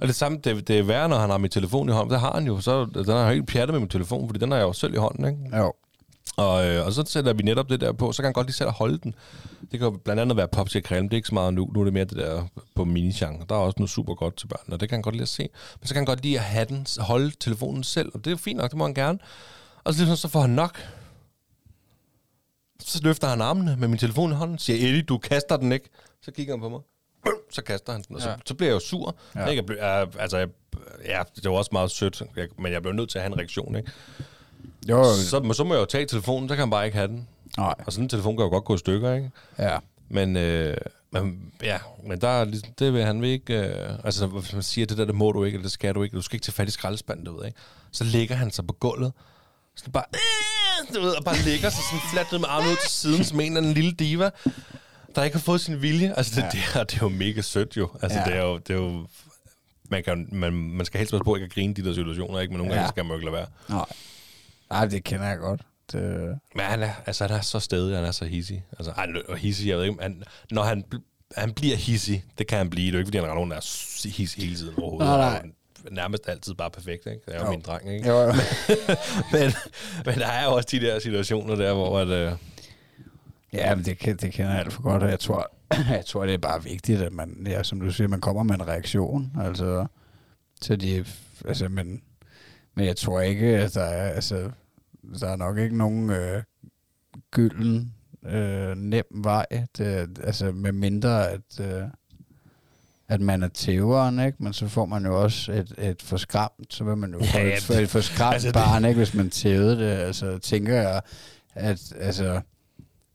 Og det samme, det, det er værre, når han har min telefon i hånden. Det har han jo. Så den er helt pjattet med min telefon, fordi den har jeg jo selv i hånden, ikke? Jo. Og, øh, og så sætter vi netop det der på, så kan han godt lige selv holde den. Det kan jo blandt andet være Popsi og Creme, det er ikke så meget nu. Nu er det mere det der på minigenre. Der er også noget super godt til børn, og det kan han godt lide at se. Men så kan han godt lide at have den, holde telefonen selv, og det er jo fint nok, det må han gerne. Og så, så får han nok. Så løfter han armene med min telefon i hånden, siger, Eddie, du kaster den ikke. Så kigger han på mig. Så kaster han den, og så, Ja. så bliver jeg jo sur. Ja. Jeg, blev- jeg, altså, jeg, ja, det var også meget sødt, jeg, men jeg blev nødt til at have en reaktion, ikke? Jo, Så, men så må jeg jo tage telefonen, så kan han bare ikke have den. nej. Og sådan en telefon kan jo godt gå i stykker, ikke? Ja. Men, øh, men ja, men der er ligesom, det vil han vil ikke, øh, altså hvis man siger, det der, det må du ikke, eller det skal du ikke, du skal ikke tage fat i skraldespanden, du ved, ikke? Så ligger han sig på gulvet, så bare, øh, du ved, og bare ligger sig sådan fladt med armen ud til siden, som en eller anden lille diva, der ikke har fået sin vilje. Altså, det, Ja. det, er, det er jo mega sødt jo. Altså, ja. det er jo, det er jo man, kan, man, man skal helst passe på ikke at grine de der situationer, ikke? Men nogle Ja. gange skal man jo ikke lade være. Nej. Nej, det kender jeg godt. Det, Men han er, altså, han er så stedig, han er så hissig. Altså, han er hissig, jeg ved ikke, han, når han, han bliver hissig, det kan han blive. Det er jo ikke, fordi han render rundt og er hissig hele tiden overhovedet. Nej, nej. Han Nærmest altid bare perfekt, ikke? Det er jo Jo. min dreng, ikke? jo, jo. men, men der er jo også de der situationer der, hvor at, øh, Ja, men det, det kender jeg alt for godt, og jeg tror, jeg tror, det er bare vigtigt, at man, ja, som du siger, man kommer med en reaktion, altså, så de, altså, men, men jeg tror ikke, at der er, altså, der er nok ikke nogen øh, gylden, øh, nem vej, det, altså, med mindre, at, øh, at man er tæveren, ikke? Men så får man jo også et, et forskræmt, så vil man jo Ja, få et, et forskræmt altså, altså det- barn, ikke? Hvis man tævede det, altså, tænker jeg, at, altså,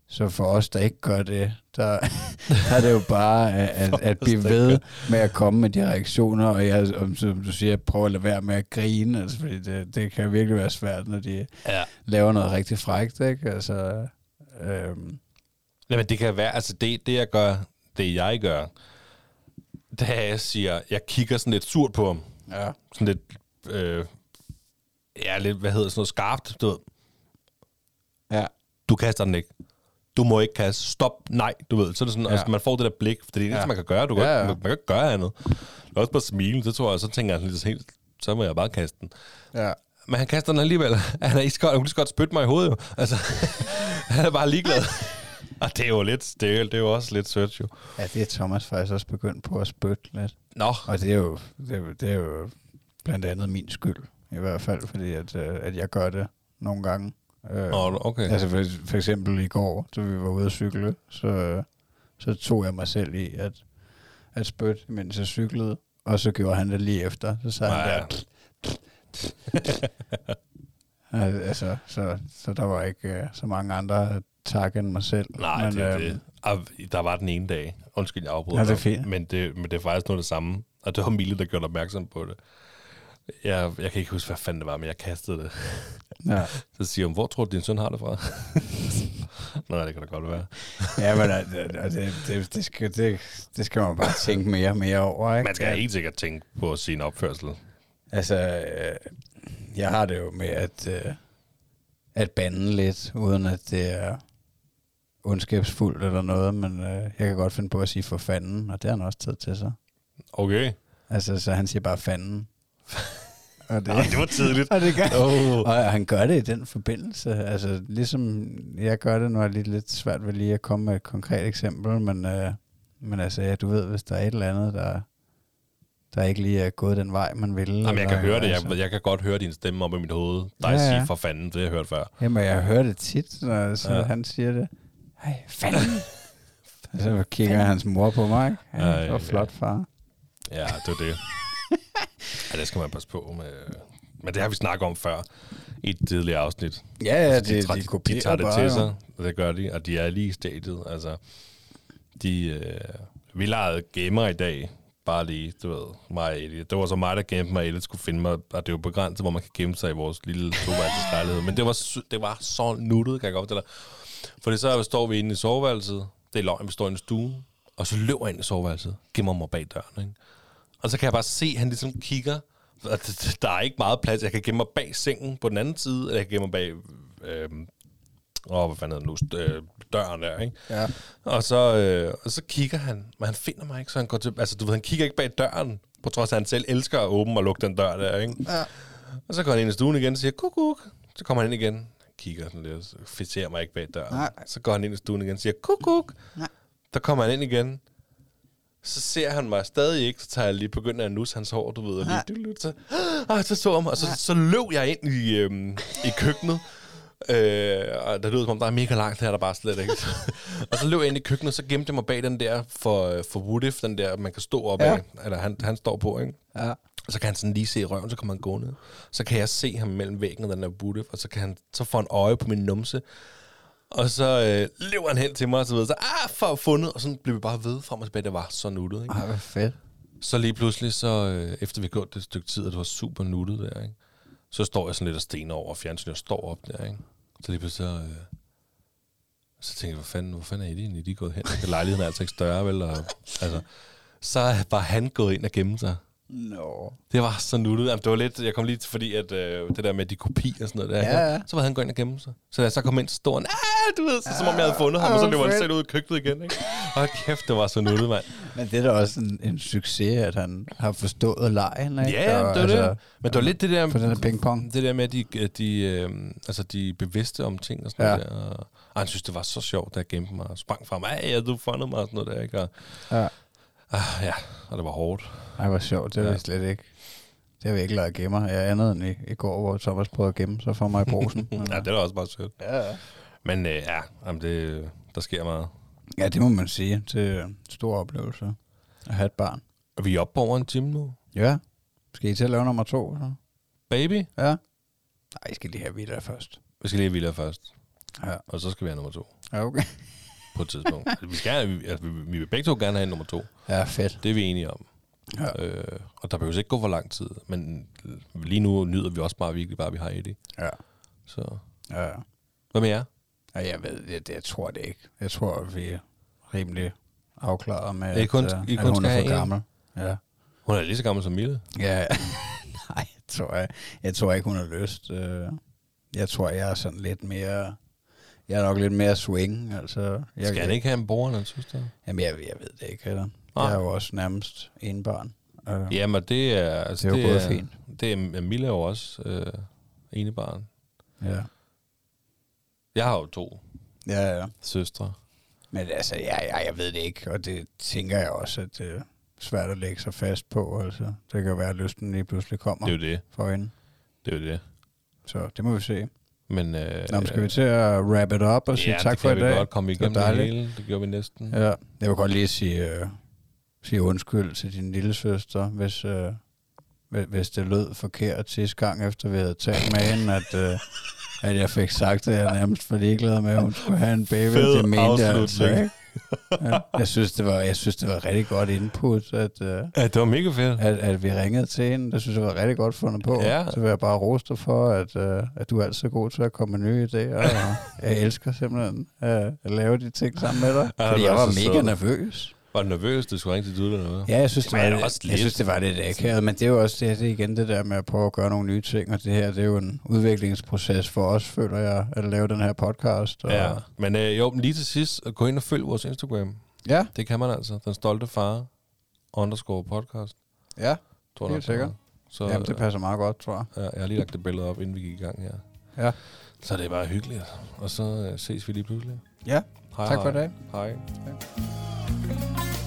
så for os, der ikke gør det, der, der er det jo bare at, at, at blive ved med at komme med de reaktioner, og jeg, om, som du siger, prøve at lade være med at grine, altså, fordi det, det kan virkelig være svært, når de ja. laver noget rigtig frækt, ikke? Altså, øhm, Jamen, det kan være, altså det, det jeg gør, det jeg gør, det er, jeg siger, jeg kigger sådan lidt surt på ham. ja. Sådan lidt, øh, ja, lidt, hvad hedder sådan noget, skarpt, du ved. Ja. Du kaster den ikke. Du må ikke kaste. Stop. Nej, du ved. Så er det sådan, Ja. ja. altså, man får det der blik, for det er det eneste, Ja. man kan gøre. Du kan, Ja, ja. Man, man kan ikke gøre andet. Kan også bare smile, så tror jeg, så tænker jeg sådan lidt helt, så må jeg bare kaste den. Ja. Men han kaster den alligevel. Han er iskold. Han kunne lige så godt spytte mig i hovedet, jo. Altså, han er bare ligeglad. Og det er jo lidt, det er, jo- det er jo også lidt sødt, jo. ja, det er Thomas faktisk også begyndt på at spytte lidt. Nå, Og det er jo, det er jo, det er jo blandt andet min skyld, i hvert fald, fordi at, øh, at jeg gør det nogle gange. Øh, okay. Altså for, for eksempel i går, da vi var ude at cykle, så, så tog jeg mig selv i at, at spytte, mens jeg cyklede, og så gjorde han det lige efter. Så sagde han Ja. der... Al- altså, så, så der var ikke øh, så mange andre tak end mig selv. Nej, men, det er øhm, det. Og der var den ene dag. Undskyld, jeg afbryder Ja, det er fint. Men det, men det er faktisk noget af det samme. Og det var Mille, der gjorde opmærksom på det. Jeg, jeg kan ikke huske, hvad fanden det var, men jeg kastede det. Ja, Så siger hun, hvor tror du, din søn har det fra? Nej, det kan da godt være. ja men øh, det, det, det, det, skal, det, det skal man bare tænke mere og mere over. Ikke? Man skal helt sikkert tænke på sin opførsel. Altså, øh, jeg har det jo med at, øh, at bande lidt, uden at det er ondskabsfuldt eller noget, men øh, jeg kan godt finde på at sige for fanden, og det har han også taget til sig. Okay. Altså, så han siger bare fanden. Og det, Ej, det var tidligt. og det gør, Oh. og han gør det i den forbindelse. Altså, ligesom jeg gør det, nu er det lidt, lidt svært ved lige at komme med et konkret eksempel, men, øh, men altså, ja, du ved, hvis der er et eller andet, der, der ikke lige er gået den vej, man vil. Jamen, jeg kan høre det. altså. Jeg, jeg kan godt høre din stemme op i mit hoved. Dig Ja, ja. sige for fanden, det har jeg hørt før. Jamen, jeg hører det tit, når så ja. Han siger det. Hey, fanden. Så kigger hans mor på mig? Ja, Ej, det var flot, far. Ja, det var det. Ja, det skal man passe på med. Men det har vi snakket om før i et tidligere afsnit. Ja, ja, Altså, det, tager- de, de kopierer de tager det bare, til sig, og det gør de, og de er lige i stadiet. Altså, de, øh, vi legede gamer i dag, bare lige, du ved, mig og Eddie. Det var så mig, der gemte mig, Eddie skulle finde mig, og det er jo begrænset, hvor man kan gemme sig i vores lille toværelseslejlighed. Men det var, det var så nuttet, kan jeg godt fortælle dig. Fordi så står vi inde i soveværelset, det er løgn, vi står inde i stuen, og så løber jeg ind i soveværelset, gemmer mig bag døren, ikke? Og så kan jeg bare se, at han ligesom kigger. Og Der er ikke meget plads. Jeg kan gemme mig bag sengen på den anden side, eller jeg kan gemme mig bag... Øh, åh, hvad fanden hedder nu? Øh, døren der, ikke? Ja. Og så, øh, og så kigger han, men han finder mig ikke, så han går til... Altså, du ved, han kigger ikke bag døren, på trods af, at han selv elsker at åbne og lukke den dør der, ikke? Ja. Og så går han ind i stuen igen og siger, kuk, kuk. Så kommer han ind igen, Han kigger sådan lidt, så fixerer mig ikke bag døren. Nej. Så går han ind i stuen igen og siger, kuk, kuk. Nej. Der kommer han ind igen. Så ser han mig stadig ikke, så tager jeg lige begynder at nusse hans hår, du ved, og lige, så, ah, så så han mig, og så, så løb jeg ind i, øhm, i køkkenet, Øh, og der lød som om, der er mega langt her, der bare slet ikke. og så løb jeg ind i køkkenet, så gemte jeg mig bag den der for, for Woodif, den der, man kan stå op Ja. af, eller han, han står på, ikke? Ja. Og så kan han sådan lige se røven, så kommer han gående. Så kan jeg se ham mellem væggen og den der Woodif, og så kan han så få en øje på min numse. Og så øh, løber han hen til mig, og så ved så, ah, for fundet, og sådan blev vi bare ved frem og tilbage. Det var så nuttet, ikke? Ej, hvor fedt. Så lige pludselig, så øh, efter vi har gået det stykke tid, og det var super nuttet der, ikke? så står jeg sådan lidt og stener over fjernsynet og står op der, ikke? Så lige pludselig, så, øh, så tænker jeg, hvor fanden, hvor fanden er I egentlig? De er gået hen. Lejligheden er altså ikke større, vel? Og, altså, så var han gået ind og gemte sig. Nå. Det var så nuttet. Jamen, det var lidt, jeg kom lige til, fordi at, øh, det der med de kopier og sådan noget der, Ja, ja. så var han gået ind og gemme sig. Så da jeg så kom ind, så stod han, ah, du ved, så, som om jeg havde fundet ham, og så Ah, løb han selv ud i køkkenet igen, ikke? Og kæft, det var så nuttet, mand. Men det er da også en, en succes, at han har forstået lejen, ikke? Ja, Og det var altså, det. Men det var lidt det der... For den her pingpong. Det der med, at de, de, øh, altså, de er bevidste om ting og sådan Ja. ja. noget der. Og, og han synes, det var så sjovt, da jeg gemte mig og sprang frem. Ej, ja, du fundet mig og sådan noget der, ikke? Og, Ja. ah, ja, og det var hårdt. Ej, hvor sjovt. Det er Ja. ja. slet ikke. Det har vi ikke lavet gemmer. Jeg er andet end i, i går, hvor Thomas prøvede at gemme sig for mig i brosen. ja, det er da også bare sødt. ja, ja. Men øh, ja, jamen, det, der sker meget. ja, det må man sige. Det er en stor oplevelse at have et barn. Og vi er oppe over en time nu. Ja. Skal I til at lave nummer to? Så? Baby. Ja. Nej, I skal lige have Villa først. Vi skal lige have Villa først. Ja. Og så skal vi have nummer to Ja, okay. på et tidspunkt. altså, vi, skal, vi, altså, vi, vi vil begge to gerne have nummer to. Ja, fedt. Det er vi enige om. Ja. Øh, og der behøver ikke gå for lang tid. Men lige nu nyder vi også bare virkelig bare, at vi har Eddie. Ja. Så Ja, ja. hvad med jer? Ja, jeg ved, jeg, jeg tror det ikke. Jeg tror, at vi er rimelig afklaret med, I kun- at, øh, I at kun hun skal er for en? gammel. Ja. Hun er lige så gammel som Mille. Ja, nej, tror jeg. Jeg tror ikke, hun har lyst. Øh, Jeg tror, jeg er sådan lidt mere... Jeg er nok lidt mere swing. Altså, jeg, Skal han ikke have en bror eller en søster? Jamen, jeg, jeg ved det ikke heller. Nej. Jeg er jo også nærmest en barn. Øh, Jamen, det er... Altså, Det er jo både fint. Det er Mille er jo også øh, ene barn. ja. Jeg har jo to Ja, ja. søstre. Men altså, ja, ja, jeg ved det ikke, og det tænker jeg også, at det er svært at lægge sig fast på. Altså, det kan jo være, at lysten lige pludselig kommer Det er jo det. for hende. Det er jo det. Så det må vi se. Men, øh, Nå, men skal vi til at wrap it up og sige ja, tak det for kan i vi dag? godt komme Det var igennem det dejligt. hele. Det gjorde vi næsten. Ja, jeg vil godt lige sige, øh, sige undskyld til din lille søster, hvis, øh, hvis- det lød forkert sidste gang, efter vi havde talt med hende, at, øh, at jeg fik sagt, at jeg nærmest var ligeglad med, at hun skulle have en baby. Fed det mente jeg altså ikke. Ja, jeg, synes, det var, jeg synes, det var rigtig godt input, at, øh, Ja, det var mega fedt. at, at vi ringede til hende. Det synes jeg var rigtig godt fundet på. Ja. Så vil jeg bare rose dig for, at, øh, at du er altid god til at komme med nye idéer. Og jeg elsker simpelthen øh, at lave de ting sammen med dig. Ja, Fordi jeg var mega sød. nervøs. Var du nervøs, du skulle ringe til du eller? Ja, jeg synes, det Jamen, var, også jeg lidt. synes, det var lidt akavet, men det er jo også det, det er igen det der med at prøve at gøre nogle nye ting, og det her, det er jo en udviklingsproces for os, føler jeg, at lave den her podcast. Og, Ja, men øh, jo, men lige til sidst, gå ind og følg vores Instagram. ja, Det kan man altså. Den stolte far underscore podcast. ja. Tror Helt sikkert. er. Så, Jamen, det passer meget godt, tror jeg. Ja, jeg har lige lagt det billede op, inden vi gik i gang her. Ja. Så det er bare hyggeligt. Og så øh, ses vi lige pludselig. Ja, Hej, tak for hej. i dag. Hej. hej.